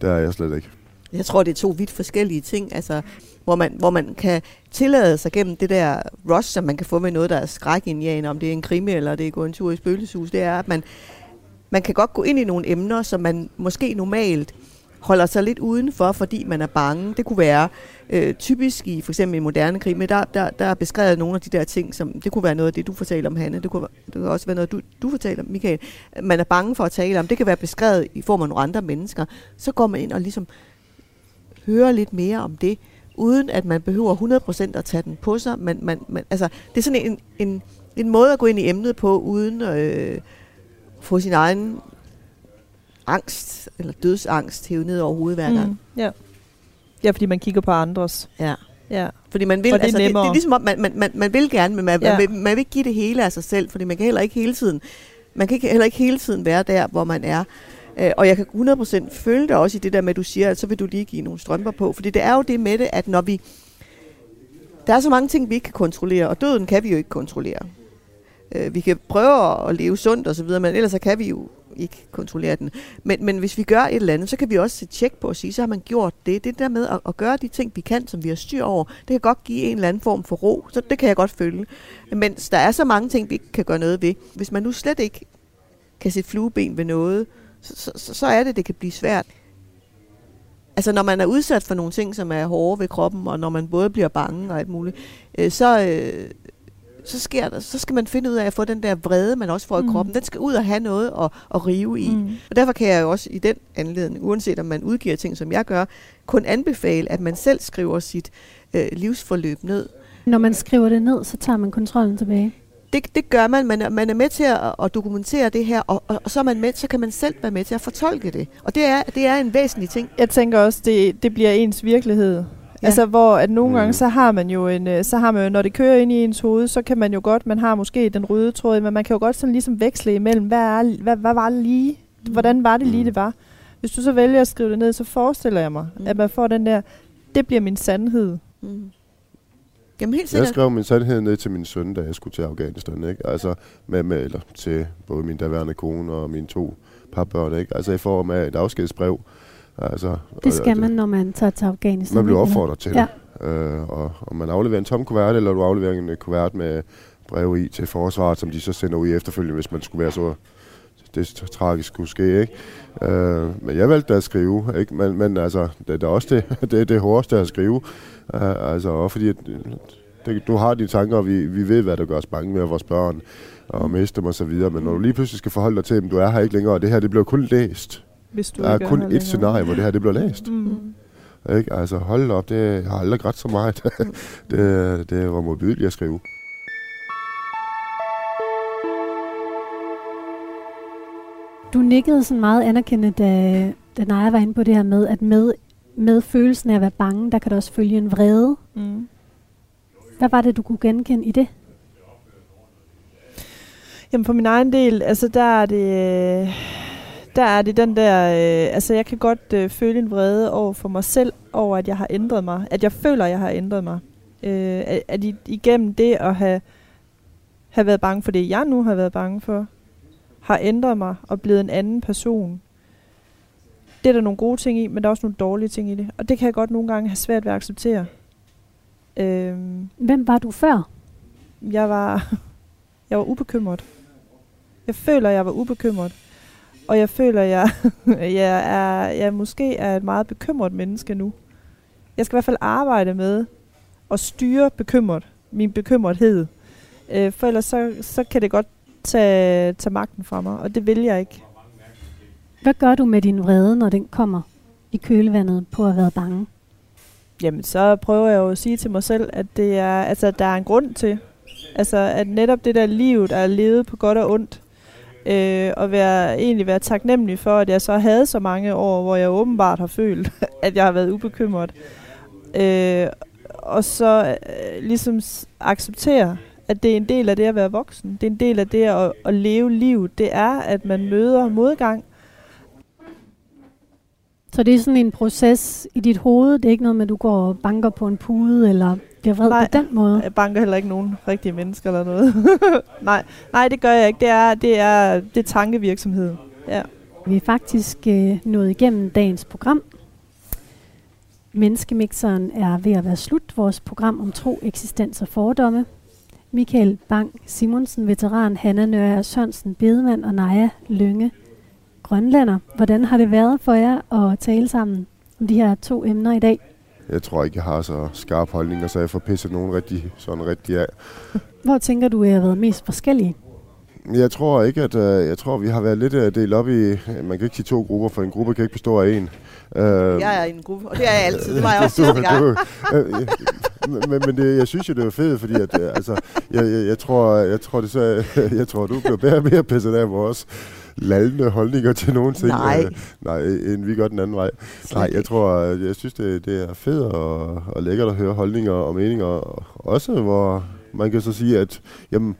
det er jeg slet ikke. Jeg tror, det er to vidt forskellige ting, altså, hvor, man, hvor man kan tillade sig gennem det der rush, som man kan få med noget, der er skrækindjagende, om det er en krimi eller det er gå en tur i spøgelseshus, det er, at man, man kan godt gå ind i nogle emner, som man måske normalt holder sig lidt udenfor, fordi man er bange. Det kunne være øh, typisk i for eksempel i moderne krig, men der, der, der er beskrevet nogle af de der ting, som det kunne være noget af det, du fortæller om, Hanne. Det kunne, det kunne også være noget, du, du fortæller om, Michael. Man er bange for at tale om. Det kan være beskrevet i form af nogle andre mennesker. Så går man ind og ligesom hører lidt mere om det, uden at man behøver 100% at tage den på sig. Man, man, man, altså, det er sådan en, en, en måde at gå ind i emnet på, uden øh, få sin egen angst, eller dødsangst, hævet ned over hovedet hver gang. Mm, ja. ja, fordi man kigger på andres. Ja. Ja. Fordi man vil, det, altså, det, det er ligesom om, man, man, man, man vil gerne, men man, ja. man, vil, man vil ikke give det hele af sig selv, fordi man kan heller ikke hele tiden, man kan ikke, heller ikke hele tiden være der, hvor man er. Uh, og jeg kan 100% følge dig også i det der med, at du siger, at så vil du lige give nogle strømper på. Fordi det er jo det med det, at når vi... Der er så mange ting, vi ikke kan kontrollere, og døden kan vi jo ikke kontrollere øh, vi kan prøve at leve sundt og så videre, men ellers så kan vi jo ikke kontrollere den. Men, men hvis vi gør et eller andet, så kan vi også se tjek på at sige, så har man gjort det. Det der med at, at gøre de ting, vi kan, som vi har styr over, det kan godt give en eller anden form for ro. Så det kan jeg godt følge. Men der er så mange ting, vi ikke kan gøre noget ved. Hvis man nu slet ikke kan sætte flueben ved noget, så, så, så er det, det kan blive svært. Altså når man er udsat for nogle ting, som er hårde ved kroppen, og når man både bliver bange og alt muligt, øh, så, øh, så, sker der, så skal man finde ud af at få den der vrede, man også får mm. i kroppen. Den skal ud og have noget at, at rive i. Mm. Og derfor kan jeg jo også i den anledning, uanset om man udgiver ting, som jeg gør, kun anbefale, at man selv skriver sit øh, livsforløb ned. Når man skriver det ned, så tager man kontrollen tilbage? Det, det gør man. Man er, man er med til at, at dokumentere det her, og, og, og så, er man med, så kan man selv være med til at fortolke det. Og det er, det er en væsentlig ting. Jeg tænker også, det, det bliver ens virkelighed. Ja. Altså hvor at nogle mm. gange, så har man jo en, øh, så har man jo, når det kører ind i ens hoved, så kan man jo godt, man har måske den røde tråd, men man kan jo godt sådan ligesom veksle imellem, hvad, er, hvad, hvad var det lige, mm. hvordan var det lige, mm. det var. Hvis du så vælger at skrive det ned, så forestiller jeg mig, mm. at man får den der, det bliver min sandhed. Mm. Jamen helt sikkert. Jeg skrev min sandhed ned til min søn, da jeg skulle til Afghanistan, ikke? Altså med, med eller til både min daværende kone og mine to papbørn, ikke? Altså i form af et afskedsbrev, Altså, det skal og, man, når man tager til Afghanistan. Man bliver opfordret til ja. det. Øh, og, og man afleverer en tom kuvert, eller du afleverer en kuvert med breve i til forsvaret, som de så sender ud efterfølgende, hvis man skulle være så det tragisk skulle ske, ikke? Øh, men jeg valgte at skrive, ikke? Men, men altså, det, det er også det, det, det hårdeste at skrive. Uh, altså, også fordi at, det, du har dine tanker, og vi, vi ved, hvad der gør os bange med vores børn, og miste dem og så videre. Men når du lige pludselig skal forholde dig til dem, du er her ikke længere, og det her, det bliver kun læst. Hvis du der er kun et scenarie, hvor det her, det bliver læst. Mm. Ikke? Altså, hold op, det jeg har aldrig grædt så meget. det, det var modbydeligt at skrive. Du nikkede sådan meget anerkendende, da, da Naja var inde på det her med, at med, med følelsen af at være bange, der kan der også følge en vrede. Mm. Hvad var det, du kunne genkende i det? Jamen for min egen del, altså der er det, øh, der er det den der, øh, altså jeg kan godt øh, føle en vrede over for mig selv, over at jeg har ændret mig, at jeg føler, at jeg har ændret mig. Øh, at, at igennem det at have, have været bange for det, jeg nu har været bange for, har ændret mig og blevet en anden person. Det er der nogle gode ting i, men der er også nogle dårlige ting i det. Og det kan jeg godt nogle gange have svært ved at acceptere. Øh, Hvem var du før? jeg var, jeg var ubekymret. Jeg føler, jeg var ubekymret. Og jeg føler, jeg, jeg, er, jeg måske er et meget bekymret menneske nu. Jeg skal i hvert fald arbejde med at styre bekymret, min bekymrethed. Øh, for ellers så, så kan det godt tage, tage magten fra mig, og det vil jeg ikke. Hvad gør du med din vrede, når den kommer i kølvandet på at have været bange? Jamen, så prøver jeg jo at sige til mig selv, at det er, altså, der er en grund til. Altså, at netop det der liv, der er levet på godt og ondt, øh, og være, egentlig være taknemmelig for, at jeg så havde så mange år, hvor jeg åbenbart har følt, at jeg har været ubekymret. Øh, og så øh, ligesom acceptere, at det er en del af det at være voksen. Det er en del af det at, at leve livet. Det er, at man møder modgang, så det er sådan en proces i dit hoved. Det er ikke noget med, at du går og banker på en pude, eller bliver vred Nej. på den måde. Jeg banker heller ikke nogen rigtige mennesker eller noget. nej, nej, det gør jeg ikke. Det er, det er, det er tankevirksomhed. Ja. Vi er faktisk øh, nået igennem dagens program. Menneskemixeren er ved at være slut. Vores program om tro, eksistens og fordomme. Michael Bang Simonsen, veteran, Hanna Nørre Sørensen, bedemand og Naja Lønge, grønlander. Hvordan har det været for jer at tale sammen om de her to emner i dag? Jeg tror ikke, jeg har så skarp holdninger, så jeg får pisset nogen rigtig, sådan rigtig af. Hvor tænker du, at I har været mest forskellige? Jeg tror ikke, at øh, jeg tror, vi har været lidt øh, delt op i, man kan ikke sige to grupper, for en gruppe kan ikke bestå af en. Øh, Jeg er i en gruppe, og det er jeg altid. Det var jeg også sidste gang. du, øh, men, men det, jeg synes jo, det er fedt, fordi at, altså, jeg, jeg, jeg, tror, jeg, tror, det så, jeg tror, du bliver mere og mere pisset af vores lallende holdninger til nogle ting. Nej. Øh, nej, end vi gør den anden vej. Nej, jeg tror, øh, jeg synes, det, det er fedt og, og lækkert at høre holdninger og meninger. Og også hvor man kan så sige, at jamen,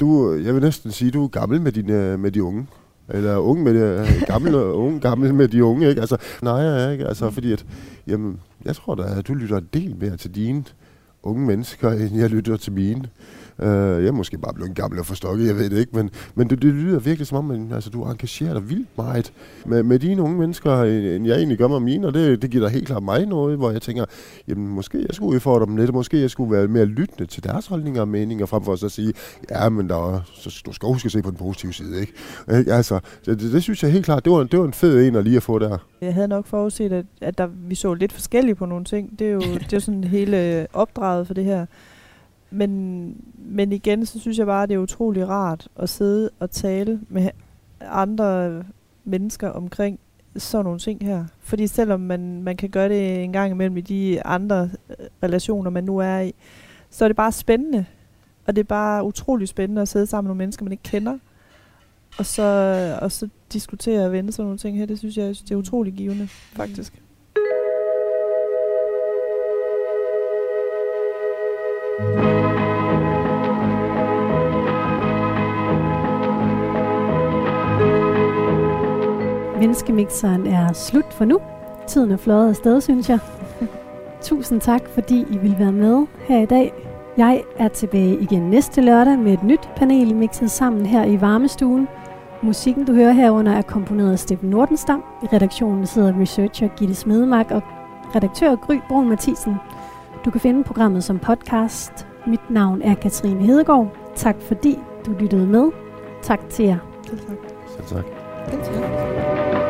du, jeg vil næsten sige, du er gammel med, dine, med de unge. Eller unge med de, gammel, og unge, gammel med de unge, ikke? Altså, nej, jeg ikke. Altså, fordi at, jamen, jeg tror da, at du lytter en del mere til dine unge mennesker, end jeg lytter til mine. Øh, jeg er måske bare blevet gammel og forstokket, jeg ved det ikke, men, men det, det lyder virkelig som om, at altså, du engagerer dig vildt meget med, med dine unge mennesker, end jeg egentlig gør med mine, og det, det giver da helt klart mig noget, hvor jeg tænker, jamen måske jeg skulle udfordre dem lidt, måske jeg skulle være mere lyttende til deres holdninger og meninger, frem for at så sige, ja, men der er, så, du skal huske at se på den positive side, ikke? Øh, Altså, det, det, det, synes jeg helt klart, det var, det var en fed en at lige at få der. Jeg havde nok forudset, at, at der, vi så lidt forskellige på nogle ting. Det er jo, det er jo sådan hele opdraget for det her. Men, men igen, så synes jeg bare, at det er utrolig rart at sidde og tale med andre mennesker omkring sådan nogle ting her. Fordi selvom man, man kan gøre det en gang imellem i de andre øh, relationer, man nu er i, så er det bare spændende. Og det er bare utrolig spændende at sidde sammen med nogle mennesker, man ikke kender. Og så, og så diskutere og vende sådan nogle ting her. Det synes jeg, det er utrolig givende, faktisk. Menneskemixeren er slut for nu. Tiden er fløjet afsted, synes jeg. Tusind tak, fordi I vil være med her i dag. Jeg er tilbage igen næste lørdag med et nyt panel mixet sammen her i varmestuen. Musikken, du hører herunder, er komponeret af Steffen Nordenstam. I redaktionen sidder researcher Gitte Smedemark og redaktør Gry Brun Mathisen. Du kan finde programmet som podcast Mit navn er Katrine Hedegaard. Tak fordi du lyttede med. Tak til jer. Selv tak. Selv tak. 跟前